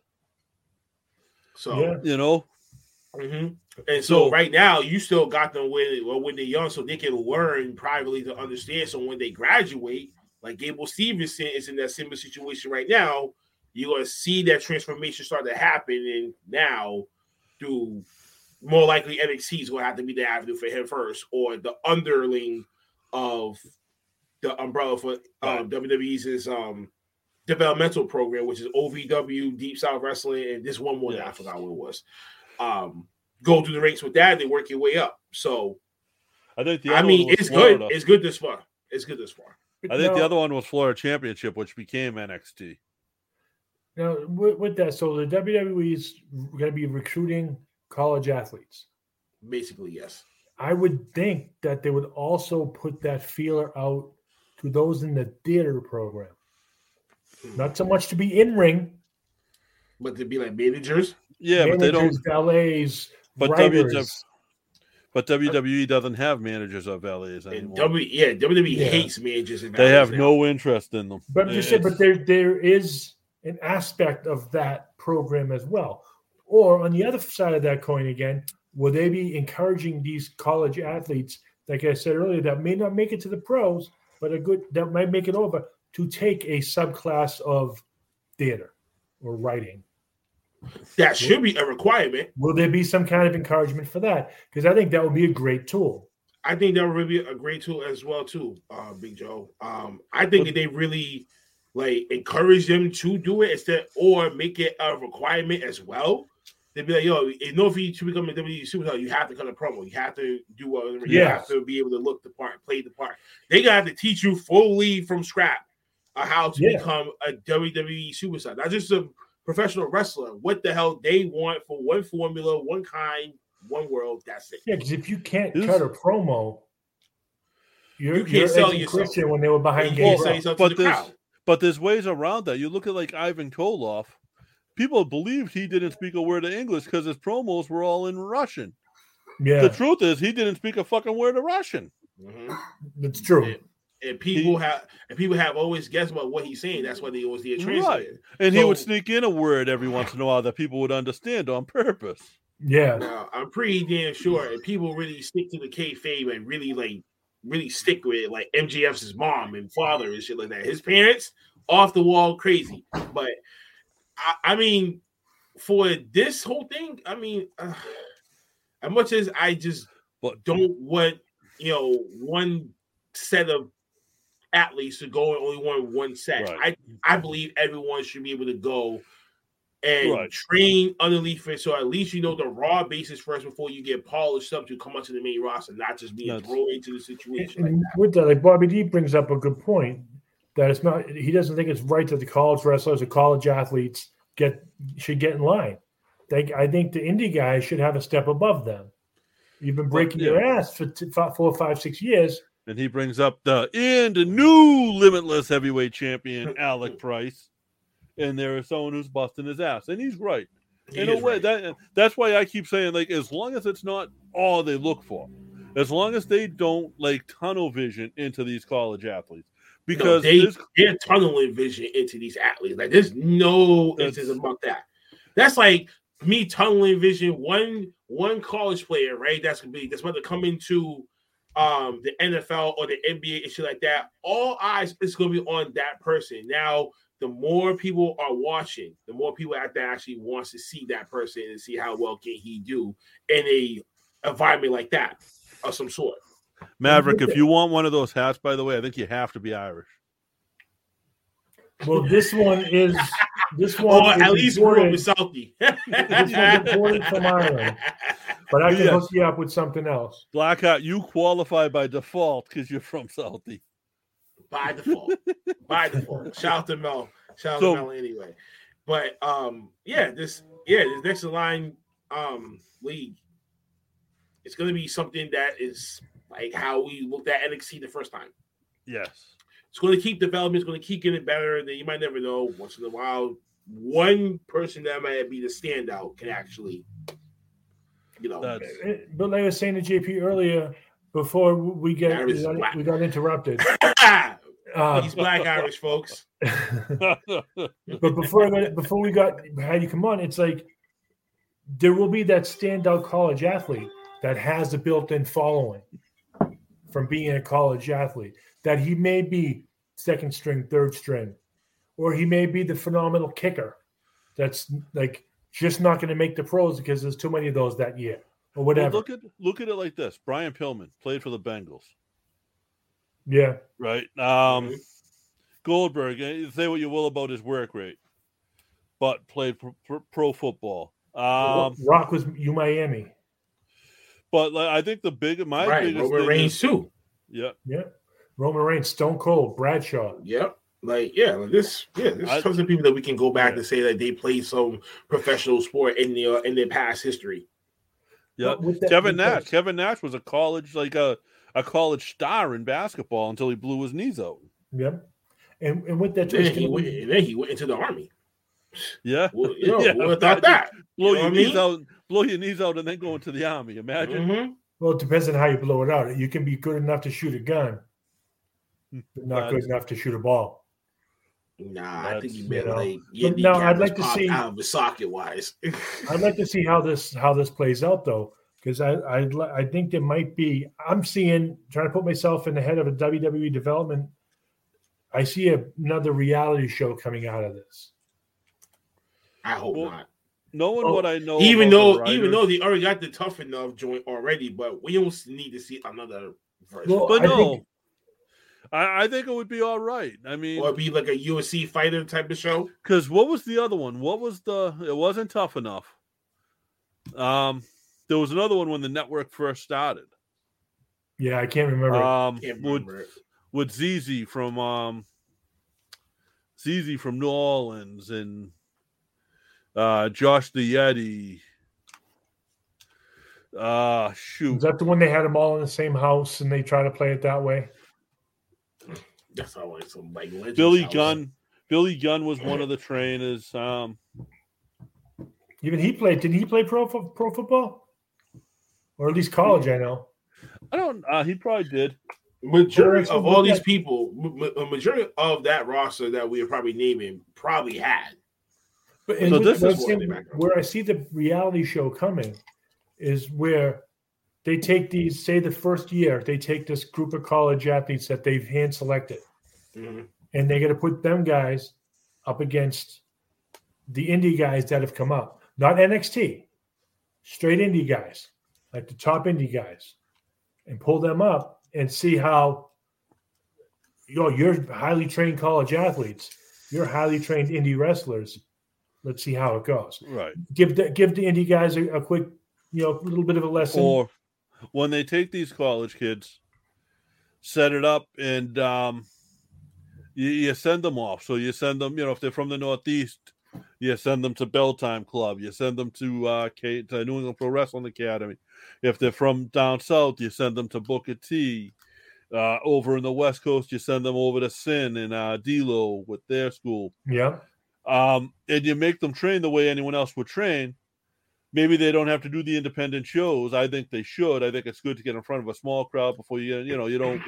So. Yeah. You know, hmm And so, So- right now, you still got them when well, when they're young, so they can learn privately to understand. So when they graduate, like Gable Steveson is in that similar situation right now, you're gonna see that transformation start to happen. And now, through more likely NXT is gonna have to be the avenue for him first, or the underling of the umbrella for um, WWE's is um developmental program, which is OVW, Deep South Wrestling, and this one more that I forgot what it was. Um, go through the ranks with that, they work your way up. So I think the I mean, it's Florida. good. It's good this far. It's good this far. I think Now- the other one was Florida Championship, which became NXT. Now, with, with that, so the WWE is going to be recruiting college athletes. Basically, yes. I would think that they would also put that feeler out to those in the theater program. Hmm. Not so much to be in ring, But to be like managers, Yeah, but they don't. managers, valets, But writers. WW But WWE doesn't have managers of LAs and anymore. W, yeah, WWE Yeah. hates managers. And they have managers no interest in them. But I'm just saying, It's- but there there is an aspect of that program as well. Or on the other side of that coin again, will they be encouraging these college athletes, like I said earlier, that may not make it to the pros, but a good that might make it over to take a subclass of theater or writing? That should be a requirement. Will there be some kind of encouragement for that? Because I think that would be a great tool. I think that would really be a great tool as well, too, uh, Big Joe. Um, I think that they really like encourage them to do it instead or make it a requirement as well. they'd be like, "Yo, in order for you to become a WWE superstar, you have to cut a promo. You have to do whatever. You Yes. have to be able to look the part, play the part. They gotta have to teach you fully from scrap on how to Yeah. become a WWE superstar, not just a professional wrestler. What the hell they want for one formula, one kind, one world. That's it. Yeah, because if you can't This- cut a promo, you're, You can't you're sell yourself. Christian when they were behind You Gabe can't sell Rock. yourself But to the this- crowd. But there's ways around that. You look at like Ivan Koloff. People believed he didn't speak a word of English because his promos were all in Russian. Yeah, The truth is, he didn't speak a fucking word of Russian. Mhm. that's true. Yeah. And people have and people have always guessed about what he's saying. That's why they always need a translator. And he would sneak in a word every once in a while that people would understand on purpose. Yeah, Now, I'm pretty damn sure if people really stick to the kayfabe and really like really stick with like MGF's his mom and father and shit like that. His parents off the wall crazy, but I, I mean, for this whole thing, I mean, uh, as much as I just But- don't want you know one set of athletes to go and only want one set. Right. I I believe everyone should be able to go and Right. train underneath it, so at least you know the raw basis first before you get polished up to come onto the main roster, not just being That's- thrown into the situation. and like that. with that, like Bobby D brings up a good point that it's not. He doesn't think it's right that the college wrestlers or college athletes get should get in line. They, I think the indie guys should have a step above them. You've been breaking your ass for t- four, five, six years. And he brings up the and a new limitless heavyweight champion, Alec Price. And there is someone who's busting his ass. And he's right. He in a way right. that that's why I keep saying like as long as it's not all they look for, as long as they don't like tunnel vision into these college athletes, No, because they this- they're tunneling vision into these athletes. Like there's no instance about that. That's like me tunneling vision one one college player, right? That's gonna be that's about to come into um the NFL or the NBA and shit like that. All eyes is gonna be on that person. Now, the more people are watching, the more people out there actually wants to see that person and see how well can he do in a environment like that of some sort. Maverick, if you want one of those hats, by the way, I think you have to be Irish. Well, this one is this one. Or is at least grew up in imported, Southie. This one's imported from Ireland. but I can Yes. hook you up with something else. Black hat, you qualify by default because you're from Southie. By default. by default. Shout out to Mel. Shout out So- to Mel anyway. But um, yeah, this yeah, this next line um league. It's gonna be something that is like how we looked at NXT the first time. Yes. It's going to keep developing. It's going to keep getting better. Then you might never know. Once in a while, one person that might be the standout can actually, you know, That's But like I was saying to JP earlier, before we get we got, we got interrupted. Uh, he's black Irish, folks. but before before we got had you come on, it's like there will be that standout college athlete that has a built-in following from being a college athlete. That he may be second string, third string, or he may be the phenomenal kicker. That's like just not going to make the pros because there's too many of those that year or Well, whatever. look at look at it like this. Brian Pillman played for the Bengals, yeah, right? Um. Goldberg, eh, say what you will about his work rate, but played pro, pro, pro football. Um, Rock was U Miami. but like, I think the big my right, biggest Roman Reigns too. yeah, Yeah, Roman Reigns, Stone Cold, Bradshaw. Yep. Like yeah, like this yeah, there's I- tons of people that we can go back Yeah. to say that they played some professional sport in their in their past history. yeah. But with that- Kevin Nash. Kevin Nash was a college like a a college star in basketball until he blew his knees out. Yep. And and with that, too, Then he went and then he went into the army. Yeah, Well, you know, Yeah, who would've thought imagine. that? blow You your knees mean? out, blow your knees out, and then go into the army. Imagine. Mhm. well, it depends on how you blow it out. You can be good enough to shoot a gun, but not good enough to shoot a ball. Nah, I think That's- you you meant know. like yeah, But no, I'd like to see- out of the socket wise. I'd like to see how this how this plays out though, because I I I think there might be. I'm seeing trying to put myself in the head of a WWE development. I see a, another reality show coming out of this. I hope Well, not. Knowing Oh, what I know, Even though, the even though they already got the tough enough joint already, but we don't need to see another version. Well, But I no, think- I, I think it would be all right. I mean, or be like a UFC fighter type of show. because what was the other one? What was the? It wasn't tough enough. Um, there was another one when the network first started. Yeah, I can't remember. Um, Can't with remember it. with ZZ from um, ZZ from New Orleans and uh, Josh the Yeti. Uh shoot. Is that the one they had them all in the same house and they try to play it that way? That's not like some like legends Billy house. Gunn. Billy Gunn was one of the trainers. Um, Even he played. Did he play pro pro football? Or at least college, I know. I don't. Uh, he probably did. Majority Sure, of all these people, m- m- a majority of that roster that we are probably naming probably had. But So this is see, where I see the reality show coming is where they take these, say the first year, they take this group of college athletes that they've hand selected, Mhm. and they got to put them guys up against the indie guys that have come up, not NXT, straight indie guys, like the top indie guys, and pull them up and see how you know you're highly trained college athletes, you're highly trained indie wrestlers. Let's see how it goes. Right. Give the give the indie guys a, a quick, you know, a little bit of a lesson. Or when they take these college kids, set it up and um, you, you send them off. So you send them, you know, if they're from the Northeast, you send them to Belltime Club. You send them to uh, K, to New England Pro Wrestling Academy. If they're from down south, you send them to Booker T. Uh, over in the West Coast, you send them over to Sin and uh, D'Lo with their school. yeah, um, and you make them train the way anyone else would train. Maybe they don't have to do the independent shows. I think they should. I think it's good to get in front of a small crowd before you, you know, you don't.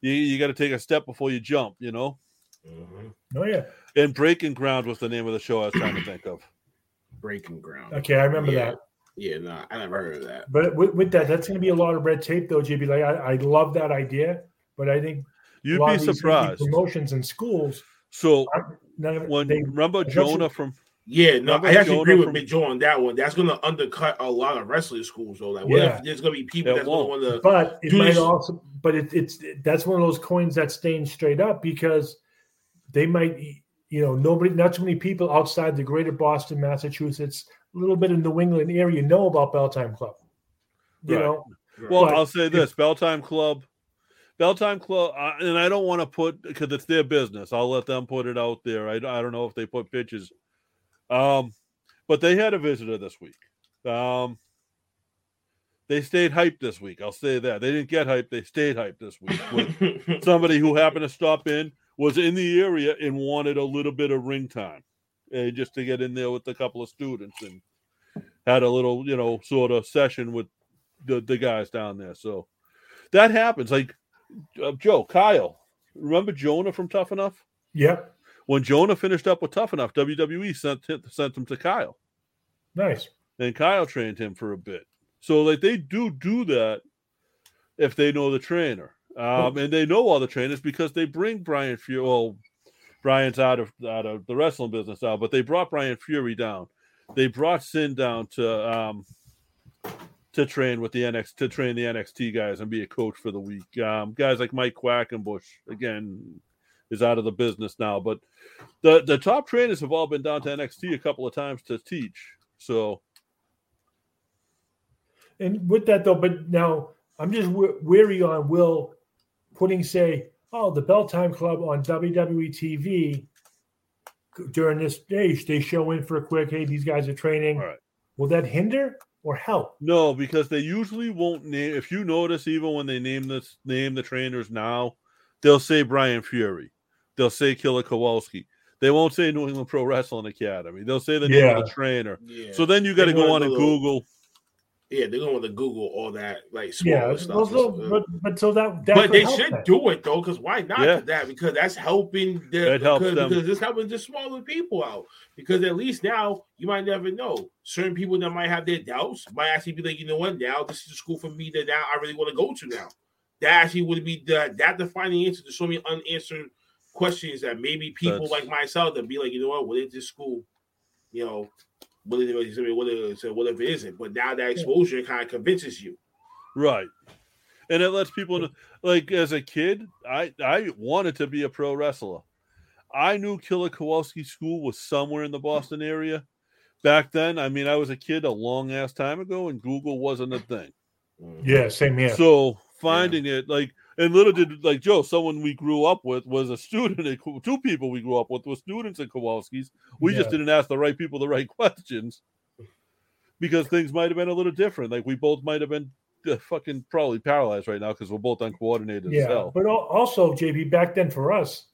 You, you got to take a step before you jump, you know. Mhm. oh yeah, And breaking ground was the name of the show I was trying to think of. Breaking ground. okay, I remember Yeah. that. Yeah, no, I never heard of that. But with, with that, that's going to be a lot of red tape, though, JB. Like I, I love that idea, but I think You'd lot be of these surprised. promotions in schools, So none of it, when they, remember Jonah from Yeah, no, I actually Jonah agree with from- Big Joe on that one. That's going to undercut a lot of wrestling schools, though. Like, what Yeah. if there's going to be people It that's going to want to? but it might this- also, but it, it's that's one of those coins that's staying straight up because they might, you know, nobody, not too many people outside the greater Boston, Massachusetts, a little bit of New England area know about Belltime Club. You Right. know, Well, But- I'll say this: Belltime Club, Belltime Club, uh, and I don't want to put because it's their business. I'll let them put it out there. I, I don't know if they put pitches, um, but they had a visitor this week. Um, they stayed hyped this week. I'll say that they didn't get hyped; they stayed hyped this week with somebody who happened to stop in, was in the area, and wanted a little bit of ring time, uh, just to get in there with a couple of students and had a little, you know, sort of session with the, the guys down there. So that happens. Like uh, Joe, Kyle, remember Jonah from Tough Enough? yep, When Jonah finished up with Tough Enough, WWE sent him, sent him to Kyle, nice. and Kyle trained him for a bit. So like they do do that if they know the trainer, um, and they know all the trainers because they bring Brian Fury. Well, Brian's out of out of the wrestling business now, but they brought Brian Fury down. They brought Sin down to um, to train with the NX to train the NXT guys and be a coach for the week. Um, guys like Mike Quackenbush again is out of the business now, but the the top trainers have all been down to NXT a couple of times to teach. So And with that though, but now I'm just we- weary on Will putting say, oh, the Bell Time Club on WWE TV during this stage they show in for a quick. Hey, these guys are training. all right. Will that hinder or help? No, because they usually won't name. If you notice, even when they name this name the trainers now, they'll say Brian Fury, they'll say Killer Kowalski. They won't say New England Pro Wrestling Academy. They'll say the name of the trainer. yeah. So then you got to go on a and little- Google. Yeah, they're going to Google all that like smaller Yeah, stuff. those little- Uh, but but so that, that but they should that. do it though, because why not? Yeah. That because that's helping the It helps because, them. because it's helping the smaller people out. Because at least now you might never know. Certain people that might have their doubts might actually be like, you know what, now this is a school for me that now I really want to go to now. That actually would be the that defining answer to so many unanswered questions that maybe people That's- like myself that be like, you know what, what is this school? You know, what is it? What is it? What if it isn't? But now that exposure kind of convinces you. Right. And it lets people know, like as a kid, I I wanted to be a pro wrestler. I knew Killer Kowalski School was somewhere in the Boston area, back then, I mean, I was a kid a long ass time ago, and Google wasn't a thing. Mm-hmm. Yeah, same here. So finding it like, and little did like Joe, someone we grew up with was a student. At, two people we grew up with were students at Kowalski's. We just didn't ask the right people the right questions because things might have been a little different. Like we both might have been uh, fucking probably paralyzed right now because we're both uncoordinated as yeah, hell. but also JP back then for us,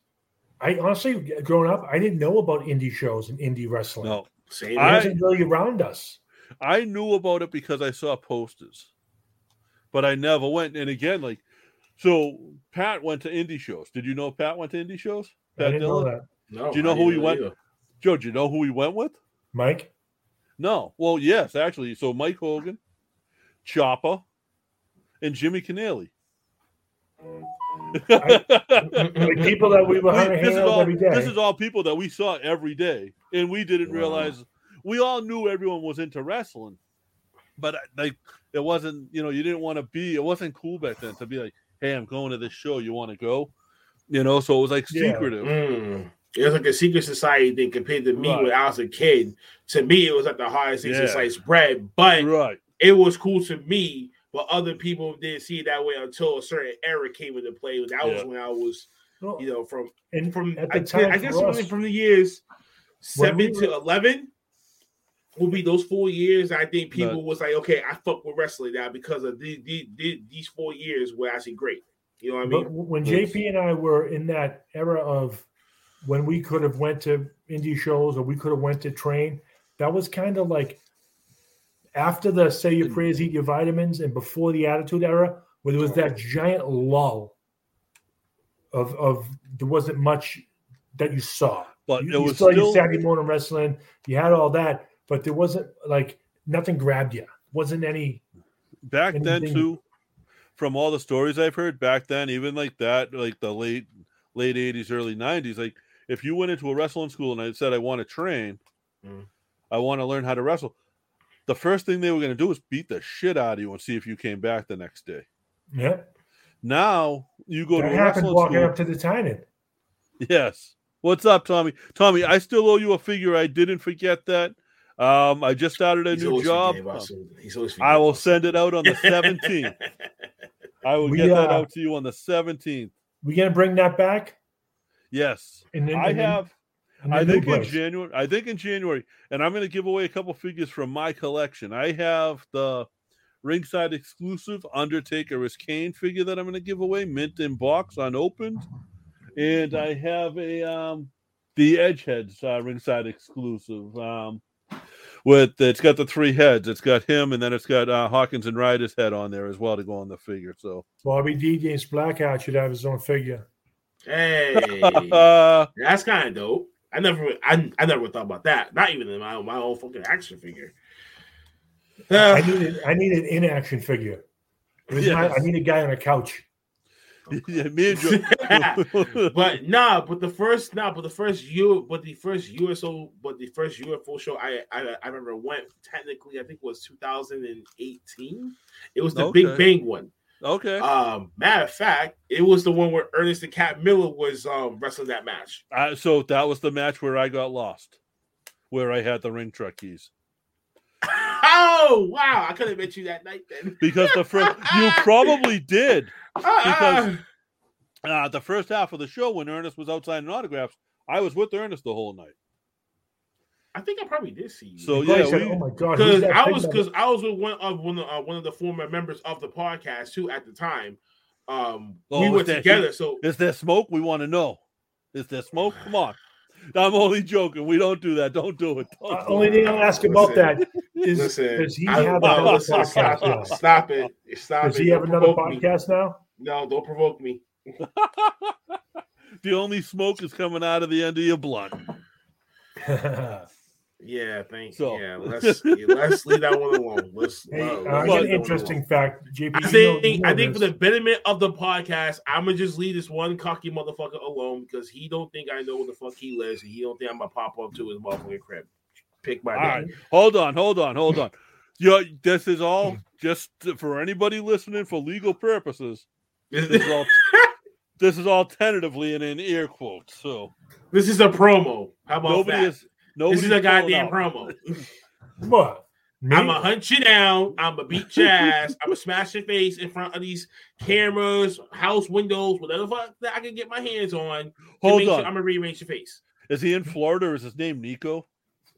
I honestly growing up, I didn't know about indie shows and indie wrestling. No, Same. it I- wasn't really around us. I knew about it because I saw posters, but I never went. And again, like, so Pat went to indie shows. Did you know Pat went to indie shows? I Pat didn't Dillon? know that, no, Do you know I who he went- either. Joe, do you know who he went with? Mike. No. Well, yes, actually. So Mike Hogan, Chopper, and Jimmy Canelli. Like people that we were We- this, is all, every day. this is all people that we saw every day, and we didn't Wow. realize. We all knew everyone was into wrestling, but uh, like it wasn't. You know, you didn't want to be. It wasn't cool back then to be like, "Hey, I'm going to this show. You want to go?" You know, so it was like Yeah. secretive. Mm. It was like a secret society thing compared to me Right. when I was a kid. To me, it was like the hardest thing Yeah. since sliced bread, but Right. it was cool to me. But other people didn't see it that way until a certain era came into play. That was Yeah. when I was, you know, from and from at I, the thi- time I guess us- from the years When we seven to eleven will be those four years. I think people No. was like, okay, I fuck with wrestling now because of the, the, the, these four years were actually great. You know what I But mean? when JP and I were in that era of when we could have went to indie shows or we could have went to train, that was kind of like after the say your mm. prayers, eat your vitamins, and before the attitude era, where there was oh. that giant lull of of there wasn't much that you saw. But you, it you was saw your still Saturday morning wrestling, you had all that, but there wasn't like nothing grabbed you. Wasn't any back then anything- too. From all the stories I've heard back then, even like that, like the late late eighties, early nineties, like if you went into a wrestling school and I said I want to train, Mm. I want to learn how to wrestle. The first thing they were going to do is beat the shit out of you and see if you came back the next day. yeah. Now you go That to a happened wrestling walking school. up to the Tynan. Yes. What's up, Tommy? Tommy, I still owe you a figure. I didn't forget that. Um, I just started a He's new job. forgetting about something. He's I will send it out on the 17th. I will We, get that uh, out to you on the 17th. We gonna bring that back? Yes. And then I and then- have and then I think in. January. I think in January, and I'm going to give away a couple figures from my collection. I have the ringside exclusive Undertaker is Kane figure that I'm going to give away, mint in box, unopened, and I have a um the Edgeheads uh, ringside exclusive. Um, with it's got the three heads. It's got him, and then it's got uh, Hawkins and Ryder's head on there as well to go on the figure. So, Bobby D against Blackout should have his own figure. Hey, uh, that's kind of dope. I never, I, I never thought about that. Not even in my own, my own fucking action figure. I need, needed I needed an inaction figure. It was my- I need a guy on a couch. yeah, me and Joe. but nah, but the first nah, but the first U, but the first USO, but the first UFO show I I, I remember went technically I think was 2018. It was the Big Bang one. okay. Um, matter of fact, it was the one where Ernest and Cat Miller was um wrestling that match. Uh, so that was the match where I got lost, where I had the ring truck keys. oh wow, I could have met you that night then. Because the first, you probably did. Because- Uh, the first half of the show, when Ernest was outside signing autographs, I was with Ernest the whole night. I think I probably did see you. So He probably yeah, said, we, oh my god, because I was because I was with one of one of, uh, one of the former members of the podcast too at the time. Um, Oh, we were together, he? so is there smoke? We want to know. Is there smoke? Come on. I'm only joking. We don't do that. Don't do it. Don't Uh, do only it. thing I'll ask about that is listen. does he I- have no, another listen, podcast stop, now? stop it! Stop Does it! he have Don't another provoke me. podcast now? No, don't provoke me. the only smoke is coming out of the end of your blunt. Yeah, thanks. So- yeah, let's yeah, let's leave that one alone. Let's. hey, uh, let's I But- leave got that an interesting alone. fact. JP, I you know- think you know I think for the betterment of the podcast, I'm gonna just leave this one cocky motherfucker alone because he don't think I know where the fuck he lives and he don't think I'm gonna pop up to his motherfucking crib. Pick my All name. right. Hold on. Hold on. Hold on. Yo, this is all just for anybody listening for legal purposes. This is all, this is all tentatively and in air quotes. So this is a promo. How about nobody that? is Nobody's this is a goddamn out. promo. What? Me? I'm gonna hunt you down. I'm gonna beat your ass. I'm gonna smash your face in front of these cameras, house windows, whatever fuck that I can get my hands on. Hold make sure- on. I'm gonna rearrange your face. Is he in Florida or is his name Nico?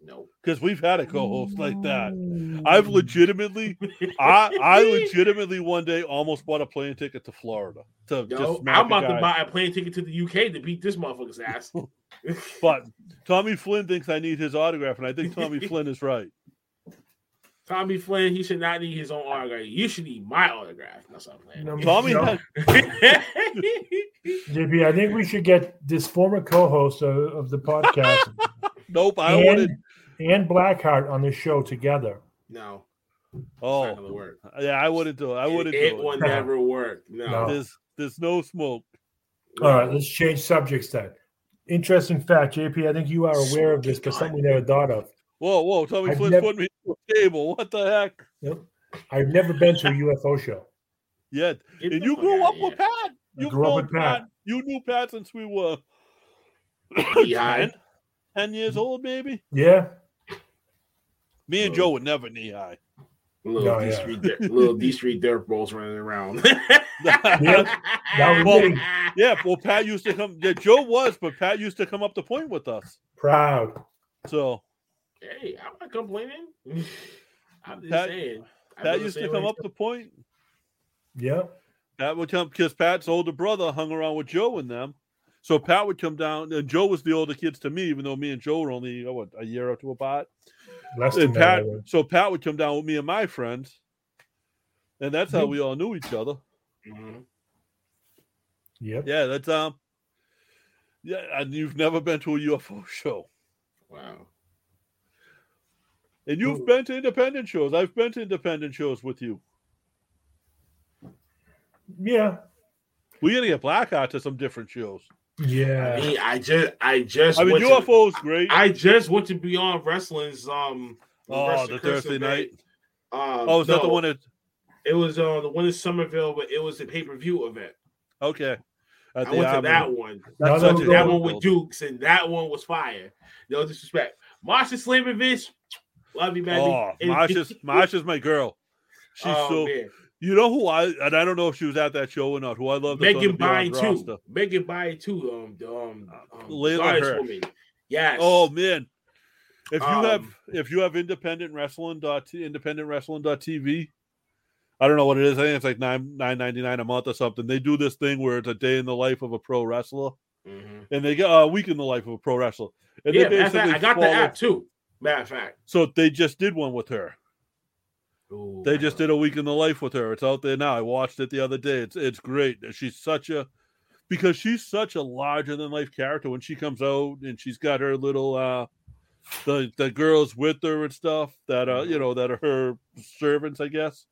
No. Because we've had a co-host like that. Mm. I've legitimately, I, I legitimately one day almost bought a plane ticket to Florida to No, just I'm about to buy a plane ticket to the UK to beat this motherfucker's ass. But Tommy Flynn thinks I need his autograph, and I think Tommy Flynn is right. Tommy Flynn, he should not need his own autograph. You should need my autograph. That's what I'm No, Tommy, no. had- JP, I think we should get this former co-host of, of the podcast nope, I wanted. And, and Blackhart on this show together. no, Oh, work. yeah, I wouldn't do it. I wouldn't it do will it. never work. No. No. There's, there's no smoke. All right, let's change subjects then. Interesting fact, JP. I think you are aware of this, but something we never thought of. Whoa, whoa, Tommy I've Flynn's never- putting me to a table. What the heck? Yep. I've never been to a UFO show. Yeah, Get and you grew up with. Pat. You grew up with Pat. You knew Pat since we were Yeah. 10, 10 years old, maybe. Yeah. Me and Joe would never knee high. Little No, D yeah. Street, dirt- little D Street dirt balls running around. That Well, yeah, well, Pat used to come. Yeah, Joe was, but Pat used to come up the point with us. Proud. So Hey, I'm not complaining. I'm just Pat- saying. I Pat used to come up the point. Yeah. Pat would come because Pat's older brother hung around with Joe and them. So Pat would come down, and Joe was the older kids to me, even though me and Joe were only oh, what a year or two apart. Less than And. Pat, so Pat would come down with me and my friends, and that's how Mhm. we all knew each other. Mhm. Yep. Yeah, that's um, yeah, and you've never been to a UFO show, Wow. and you've Ooh. been to independent shows. I've been to independent shows with you. Yeah. We gotta get Blackhart to some different shows. I Yeah. mean, I just, I just, I mean, went to- great. I just went to Beyond Wrestling's um. oh, the Thursday night. Um, Oh, is that the one that? It was uh the one in Somerville, but it was the pay per view event. Okay. I went to that one. That's a That one with. Dukes, and that one was fire. No disrespect. Masha Slamovich, love you, baby. Oh, Masha's Masha's my girl. She's Oh, so. man. You know who I and I don't know if she was at that show or not. Who I love. that's on the Megan Bayne too. roster. Megan Bayne too. Um, the, um, um Leyla Hirsch. woman. Yes. Oh man, if you have Um, if you have independent wrestling dot independent wrestling dot TV, I don't know what it is. I think it's like nine nine ninety nine a month or something. They do this thing where it's a day in the life of a pro wrestler, Mhm. and they get a week in the life of a pro wrestler. And Yeah, they of fact, basically I got the app too. Matter of fact, So they just did one with her. Ooh, They just did a week in the life with her. It's out there now. I watched it the other day. It's it's great. She's such a because she's such a larger than life character when she comes out and she's got her little uh the the girls with her and stuff that uh you know that are her servants, I guess.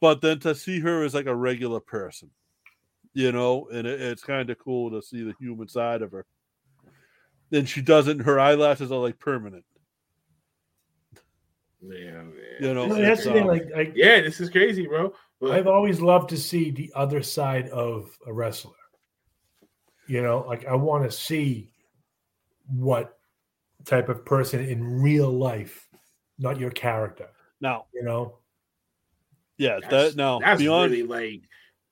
But then to see her as like a regular person, you know, and it, it's kind of cool to see the human side of her. And she doesn't. Her eyelashes are like permanent. Yeah, man. You know, No, that's the thing. um, Like, like yeah, this is crazy, bro. But I've always loved to see the other side of a wrestler. You know, like I want to see what type of person in real life, not your character. Now, You know, yeah, that's, that now that's beyond really like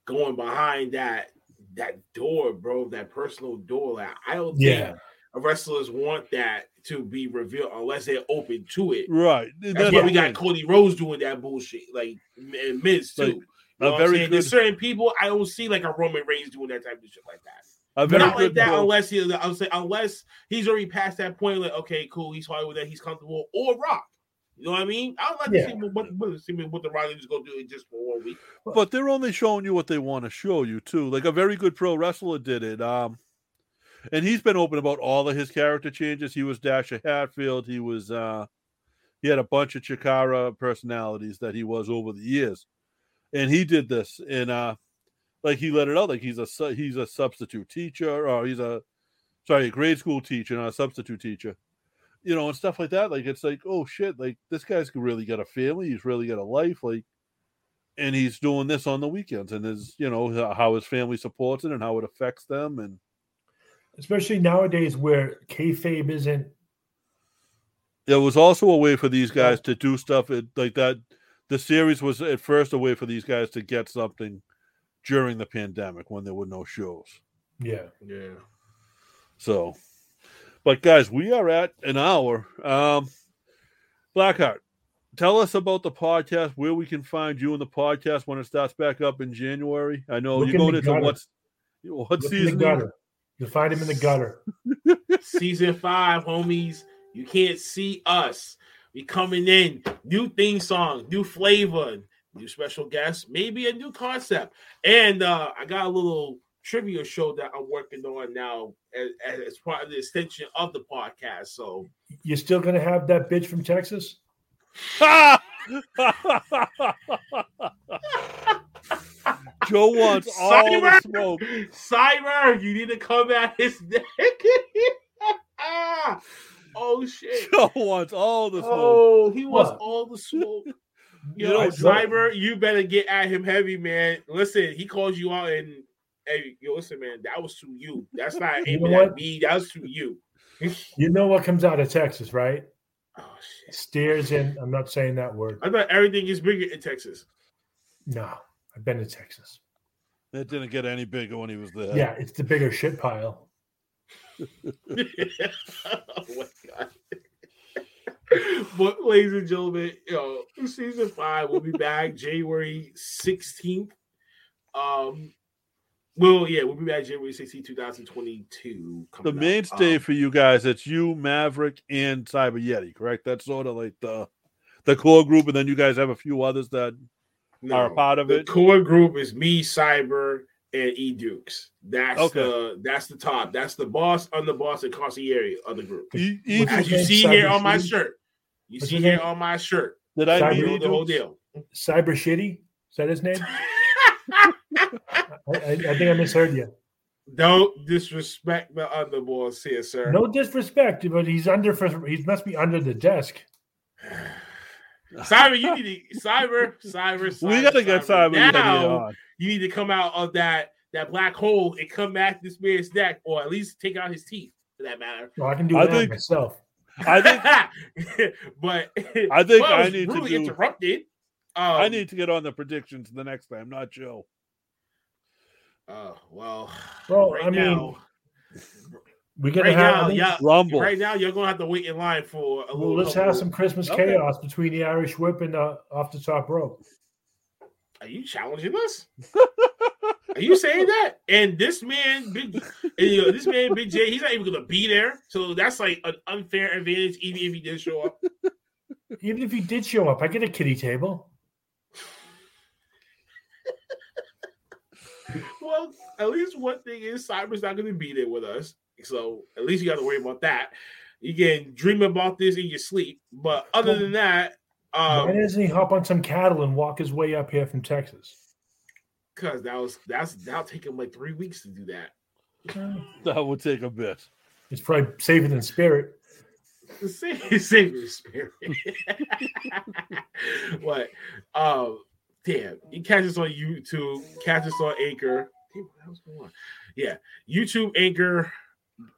going behind that that door, bro. That personal door. Like I don't yeah, think wrestlers want that to be revealed unless they're open to it. right. That's the why we got. Cody Rhodes doing that bullshit, like and Miz too. Like, you know what I'm very saying? There's certain people I don't see like a Roman Reigns doing that type of shit like that. A very Not like that pro- unless he, I would say unless he's already past that point. Like, okay, cool, he's fine with that, he's comfortable, or Rock. You know what I mean? I would like Yeah. to see what, what, see what the Riley's gonna do it just for one week. but they're only showing you what they want to show you too. Like a very good pro wrestler did it. Um, and he's been open about all of his character changes. He was Dasher Hatfield. He was uh, he had a bunch of Chikara personalities that he was over the years, and he did this and uh, like he let it out like he's a he's a substitute teacher or he's a sorry a grade school teacher, not a substitute teacher. You know, and stuff like that. Like it's like, oh shit, like this guy's really got a family. He's really got a life. Like and he's doing this on the weekends and his you know how his family supports it and how it affects them and especially nowadays where kayfabe isn't it was also a way for these guys to do stuff it, like that. The series was at first a way for these guys to get something during the pandemic when there were no shows. Yeah. Yeah. So, but guys, we are at an hour. Um, Blackhart, tell us about the podcast, where we can find you in the podcast when it starts back up in January. I know Look you're going into gutter. what's what Look in season? You'll find him in the gutter. Season five, homies. You can't see us. We coming in. New theme song, new flavor, new special guest, maybe a new concept. And uh I got a little trivia show that I'm working on now as, as part of the extension of the podcast. So You're still gonna have that bitch from Texas? Joe wants all the smoke. Cyber, you need to come at his neck. oh shit. Joe wants all the smoke. Oh, he wants What? all the smoke. You Yo, know, I- Cyber, you better get at him heavy, man. Listen, he calls you out and hey, yo, listen, man, that was to you. That's not You know at me. That was to you. You know what comes out of Texas, right? Oh shit. Stairs in. I'm not saying that word. I thought everything is bigger in Texas. No, I've been to Texas. It didn't get any bigger when he was there. Yeah, it's the bigger shit pile. oh my god. but ladies and gentlemen, you know, season five will be back January 16th. Um well, yeah, we'll be back January 16th, 2022. The mainstay Um, for you guys, it's you, Maverick, and Cyber Yeti, correct? That's sort of like the the core group, and then you guys have a few others that no, are a part of it. the it. core group is me, Cyber, and E Dukes. That's Okay. the that's the top. That's the boss, underboss, and concierge of the group. E- What's E- As his you see Cyber here on my City? shirt. You What's see here name? on my shirt. did I Cyber meet You know the whole deal. Cyber Shitty? Is that his name? I, I, I think I misheard you. Don't disrespect the underboss here, sir. No disrespect, but he's under for he must be under the desk. Cyber, you need to cyber, cyber, cyber. We got to get Cyber Yeti now. on. You need to come out of that that black hole and come back this man's neck, or at least take out his teeth, for that matter. Well, I can do I that think- myself. I think but I think well, I was need to rudely do- interrupted. Um, I need to get on the predictions the next time, not Joe. Oh well. Well, right I mean, now, We're gonna right have. now, yeah. Rumble. Right now, you're gonna have to wait in line for a well, little. let's couple- have some Christmas Okay. chaos between the Irish Whip and the off the top rope. Are you challenging us? Are you saying that? And this man, Big, you know, this man, Big J, he's not even gonna be there. So that's like an unfair advantage, even if he did show up. Even if he did show up, I get a kitty table. Well, at least one thing is Cyber's not gonna be there with us. So at least you got to worry about that. You can dream about this in your sleep, but other than that, Why um, doesn't he hop on some cattle and walk his way up here from Texas? because that was that's that'll take him like three weeks to do that. That would take a bit. It's probably safer than Spirit. Save, save your spirit. what? Um, damn. You catch us on YouTube, catch us on Anchor. Damn, what the hell's going on? Yeah, YouTube, Anchor,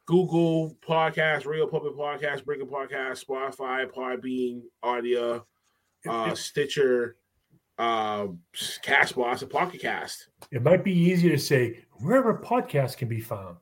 Google Podcast, Real Public Podcast, Breaking Podcast, Spotify, Podbean, Audio, uh, Stitcher, uh, Castbox, and Pocket Cast. It might be easier to say wherever podcasts can be found.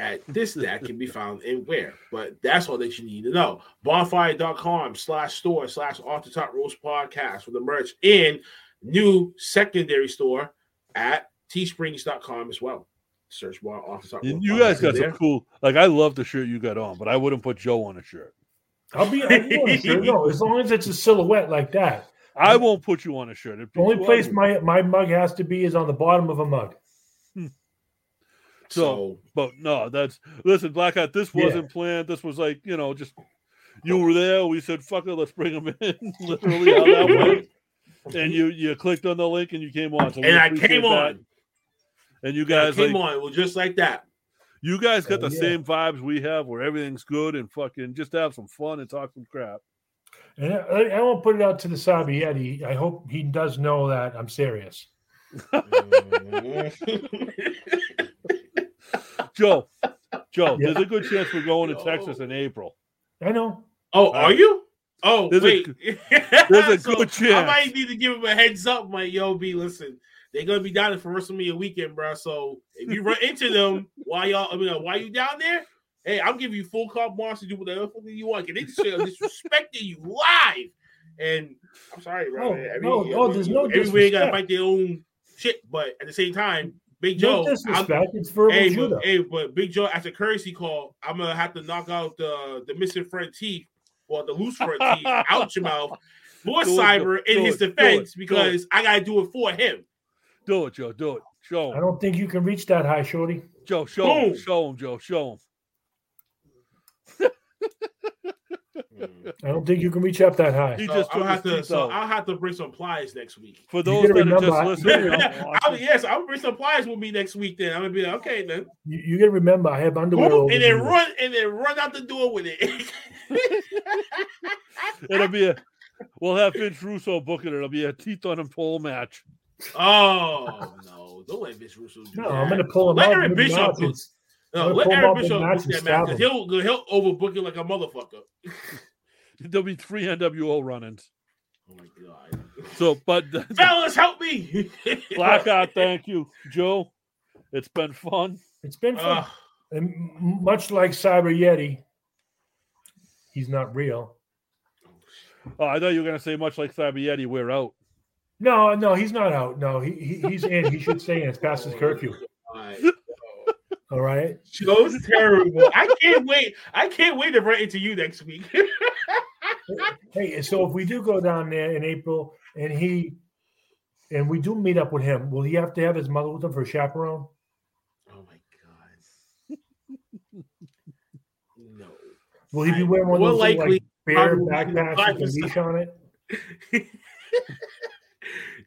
at this that can be found in where but that's all that you need to know bonfire.com slash store slash off the top rope podcast for the merch and new secondary store at teesprings.com as well search bar off the top You, you guys Podcast got there. some cool. Like I love the shirt you got on, but I wouldn't put Joe on a shirt. I'll be I know, sure, no, as long as it's a silhouette like that. I won't put you on a shirt. The only place my my mug has to be is on the bottom of a mug. Hmm. so But no, that's listen, Blackhart. This wasn't planned. This was like you know, just you were there. We said, "Fuck it, let's bring him in." Literally, how that went. And you you clicked on the link and you came on. So we and i came that. on And you I guys, came like, on well just like that you guys got Oh, the yeah. same vibes we have, where everything's good and fucking just have some fun and talk some crap. And I, I won't put it out to the Cyber Yeti. He, I hope he does know that I'm serious. Joe, Joe, Yeah. there's a good chance we're going to Yo. Texas in April. I know. Oh, are you? Oh, There's a wait. there's a So good chance. I might need to give him a heads up, My yo, B, listen, they're gonna be down there for WrestleMania weekend, bro. So if you run into them while y'all, I mean, uh, while you down there, hey, I'm giving you full carte blanche to do whatever fucking you want. Cause they just disrespecting you live, and I'm sorry, bro. No, man. no, no, there's no everybody gotta fight their own shit, but at the same time, Big No Joe, I'm- disrespect. It's verbal Hey, judo. but, hey, but Big Joe, as a courtesy call, I'm gonna have to knock out the the missing front teeth or the loose front teeth out your mouth for Do it, Cyber in his it, it, defense it. because I gotta do it for him. Do it, Joe. Do it. Show I don't think you can reach that high, Shorty. Joe, show him. Show him, Joe. Show him. I don't think you can reach up that high. He So just I'll have to. So. I'll have to bring some pliers next week. For those gotta that are remember, I- just listening, I'll, yes, I'll bring some pliers with me next week. Then I'm gonna be like, okay, then You, you got to remember, I have underwear. Boom, over and then here. run and then run out the door with it. it'll be a. We'll have Vince Russo book it. It'll be a teeth on a pole match. Oh no! Don't let Vince Russo do No, that. I'm going to pull him Let out. Eric maybe Bischoff do- It's- No, I'm let gonna pull him Eric up in Bischoff match book and that stab match because he'll he'll overbook it like a motherfucker. There'll be three NWO run-ins. Oh my god! So, but Fellas, help me! Blackhart, thank you, Joe. It's been fun. It's been fun. Uh, and much like Cyber Yeti, he's not real. Oh, I thought you were going to say much like Cyber Yeti, we're out. No, no, he's not out. No, he, he he's in. He should stay in. It's past his curfew. All right. Joe's terrible. I can't wait. I can't wait to run into you next week. Hey, so if we do go down there in April and he and we do meet up with him, will he have to have his mother with him for a chaperone? oh my god! No. Will he be wearing one more of those likely, like bear probably backpacks five with a leash on it?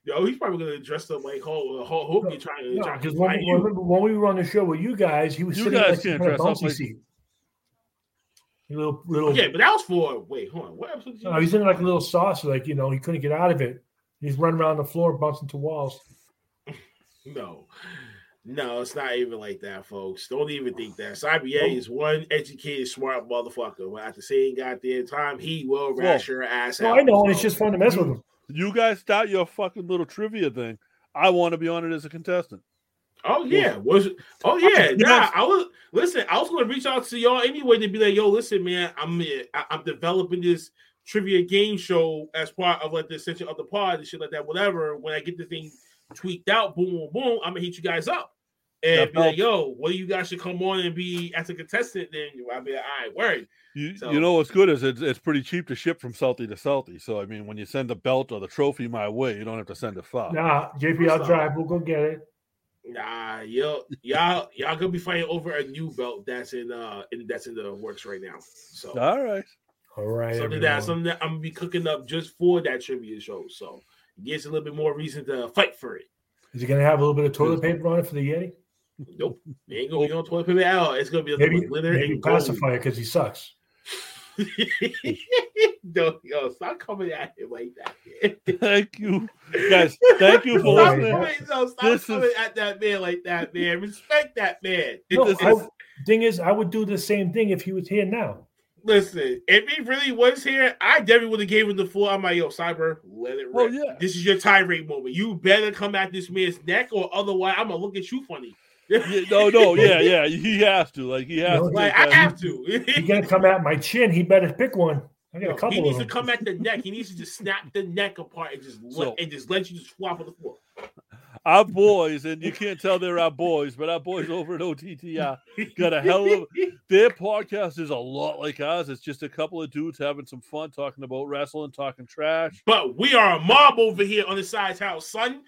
Yo, he's probably gonna dress up like Hulk. Uh, Hulk Hogan trying to. No, trying to because when, fight we- you. when, when we were on the show with you guys, he was You sitting guys like can't on a dress up bouncy like- seat. A little, little. Okay, but that was for wait, hold on. What episode? did you- No, he's in like a little saucer, like you know, he couldn't get out of it. He's running around the floor, bouncing to walls. No, no, it's not even like that, folks. Don't even think that. CBA is one educated, smart motherfucker. But at the same goddamn time, he will rash your ass No, out. I know, and it's just fun to mess with him. You guys start your fucking little trivia thing. I want to be on it as a contestant. Oh yeah, was oh yeah. Nah, I was listen. I was gonna reach out to y'all anyway to be like, yo, listen, man, I'm eh, I- I'm developing this trivia game show as part of like the essential of the pod and shit like that. Whatever. When I get the thing tweaked out, boom, boom, boom, I'm gonna hit you guys up and That be like, yo, what do you guys should come on and be as a contestant? Then I'll be like, all right, word. You, So- you know what's good is it's, it's pretty cheap to ship from Salty to Salty. So I mean, when you send the belt or the trophy my way, you don't have to send it far. Nah, JP, I'll drive. We'll go get it. Nah, yo, y'all, y'all gonna be fighting over a new belt that's in uh in, that's in the works right now. So All right. All right. something that something that I'm gonna be cooking up just for that trivia show. So it gives a little bit more reason to fight for it. Is he gonna have a little bit of toilet paper on it for the Yeti? Nope, it ain't gonna be on toilet paper at all. It's gonna be a little Maybe, glitter maybe and gold. pacifier because he sucks. No, yo, stop coming at him like that. Man. Thank you, guys. Thank you for Stop, listening. coming, no, stop This coming is- at that man like that, man. Respect that man. No, This I, is- thing is, I would do the same thing if he was here now. Listen, if he really was here, I definitely would have gave him the full. I'm like, yo, Cyber, let it oh, rip. Oh, yeah. This is your tirade moment. You better come at this man's neck, or otherwise, I'm gonna look at you funny. Yeah, no, no, yeah, yeah. He has to. Like he has No, to. Like I have to. He's gonna come at my chin. He better pick one. I got Yo, a couple he needs to come at the neck. He needs to just snap the neck apart and just let, and just let you just flop on the floor. Our boys, and you can't tell they're our boys, but our boys over at OTTR got a hell of their podcast is a lot like ours. It's just a couple of dudes having some fun talking about wrestling, talking trash. But we are a mob over here on the side's house, son.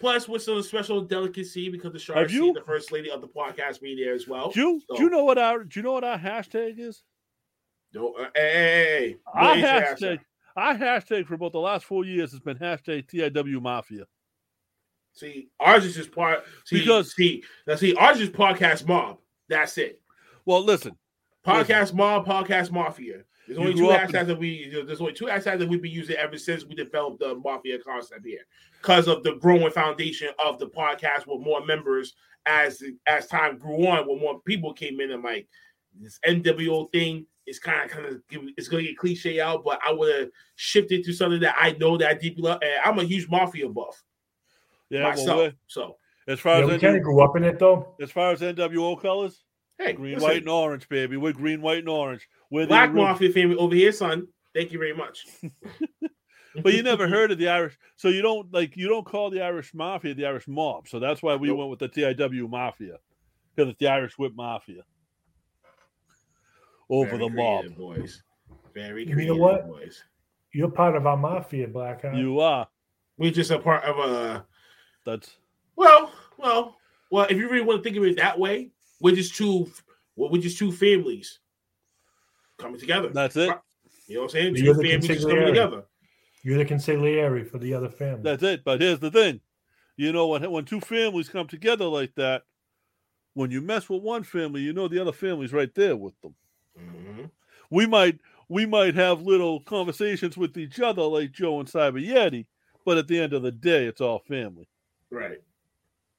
Plus, with some special delicacy because the Shark you- the first lady of the podcast, be there as well. Do you, do you know what our do you know what our hashtag is? Don't, uh, hey, hey, hey. Our hashtag, our hashtag for about the last four years has been hashtag TIW Mafia. See, ours is just part. See, Because- see, now see, ours is podcast mob. That's it. Well, listen, Podcast mob, podcast mafia. There's only two up in- hashtags that we. There's only two hashtags that we've been using ever since we developed the mafia concept here, because of the growing foundation of the podcast with more members as as time grew on, when more people came in and like this NWO thing is kind of kind of it's gonna get cliche out, but I would have shifted to something that I know that I deeply love. And I'm a huge mafia buff Yeah, myself. well, so as far Yeah, as we kind of grew up in it though. as far as NWO colors, hey, green, listen, white, and orange, baby. We're green, white, and orange. We're Black ori- Mafia family over here, son. Thank you very much. But you never heard of the Irish, so you don't like you don't call the Irish Mafia the Irish Mob. So that's why we Nope. went with the TIW Mafia because it's the Irish Whip Mafia over Very the mob. boys. Very You know creative, what? boys. You're part of our mafia, Black Blackhart. You are. We're just a part of a That's well, well, well. If you really want to think of it that way, we're just two. Well, we're just two families coming together. that's it. You know what I'm saying? You're Two families just coming together. You're the consigliere for the other family. That's it. But here's the thing. You know when when two families come together like that, when you mess with one family, you know the other family's right there with them. Mhm. We might we might have little conversations with each other like Joe and Cyber Yeti, but at the end of the day, it's all family. Right.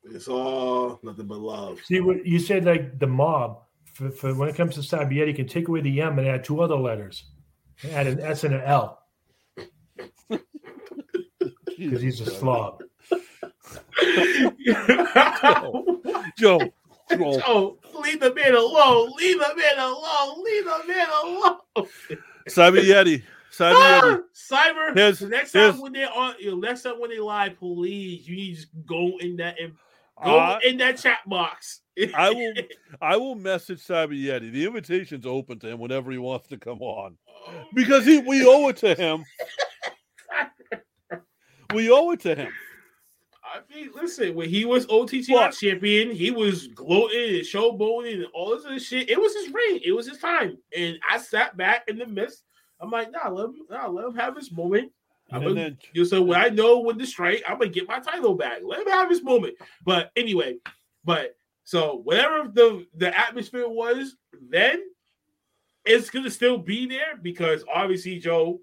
It's all nothing but love. See what you said, like the mob. For, for when it comes to Cyber Yeti, you can take away the M and add two other letters, add an S and an L because he's a slob. Joe, Joe, oh, leave the man alone. Leave the man alone. Leave the man alone. Cyber Yeti, Cyber Ah, Cyber. Here's- next here's- time when they're on, you know, next time when they live, please, you need to just go in that and go Uh, in that chat box. I will I will message Cyber Yeti. The invitation's open to him whenever he wants to come on. Because he we owe it to him. We owe it to him. I mean, listen, when he was OTT What? champion, he was gloating and showboating and all this other shit. It was his reign. It was his time. And I sat back in the midst. I'm like, nah, let him, nah, let him have his moment. I'm And gonna, then you know, so when I know when to strike, I'm gonna get my title back. Let him have his moment. But anyway, but so whatever the the atmosphere was then, it's gonna still be there because obviously Joe,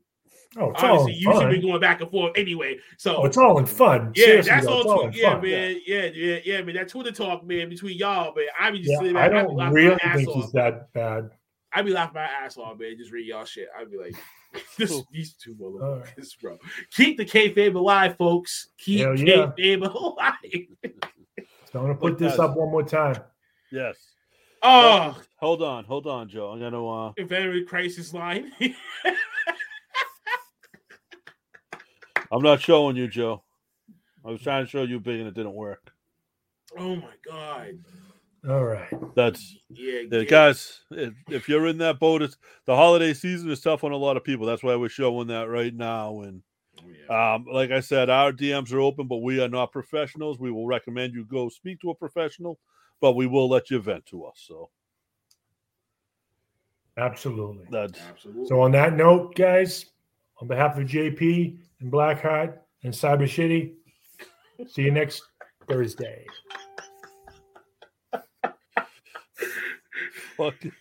Oh, it's all obviously in you should be going back and forth anyway. So Oh, it's all in fun. yeah, Seriously, that's all. it's all Tw- yeah, fun. man. Yeah, yeah, yeah, man. That Twitter talk, man, between y'all, man. I be just Yeah, sitting I. I, don't laughing really my ass think off. he's that bad. I be laughing my ass off, man. Just read y'all shit. I'd be like, this, these two All motherfuckers, bro. Keep the kayfabe alive, folks. Keep Hell yeah. kayfabe alive. So I'm gonna put this up one more time. yes. Oh, Hold on, hold on, Joe. I'm gonna uh Infinity Crisis line. I'm not showing you, Joe. I was trying to show you big and it didn't work. oh my god. All right. That's Yeah, the get- guys. If, if you're in that boat, it's the holiday season is tough on a lot of people. That's why we're showing that right now. And yeah. um, like I said, our DMs are open, but we are not professionals. We will recommend you go speak to a professional, but we will let you vent to us. So Absolutely. that's Absolutely. So on that note, guys, on behalf of JP and Blackhart and Cyber Shitty, see you next Thursday. fucking.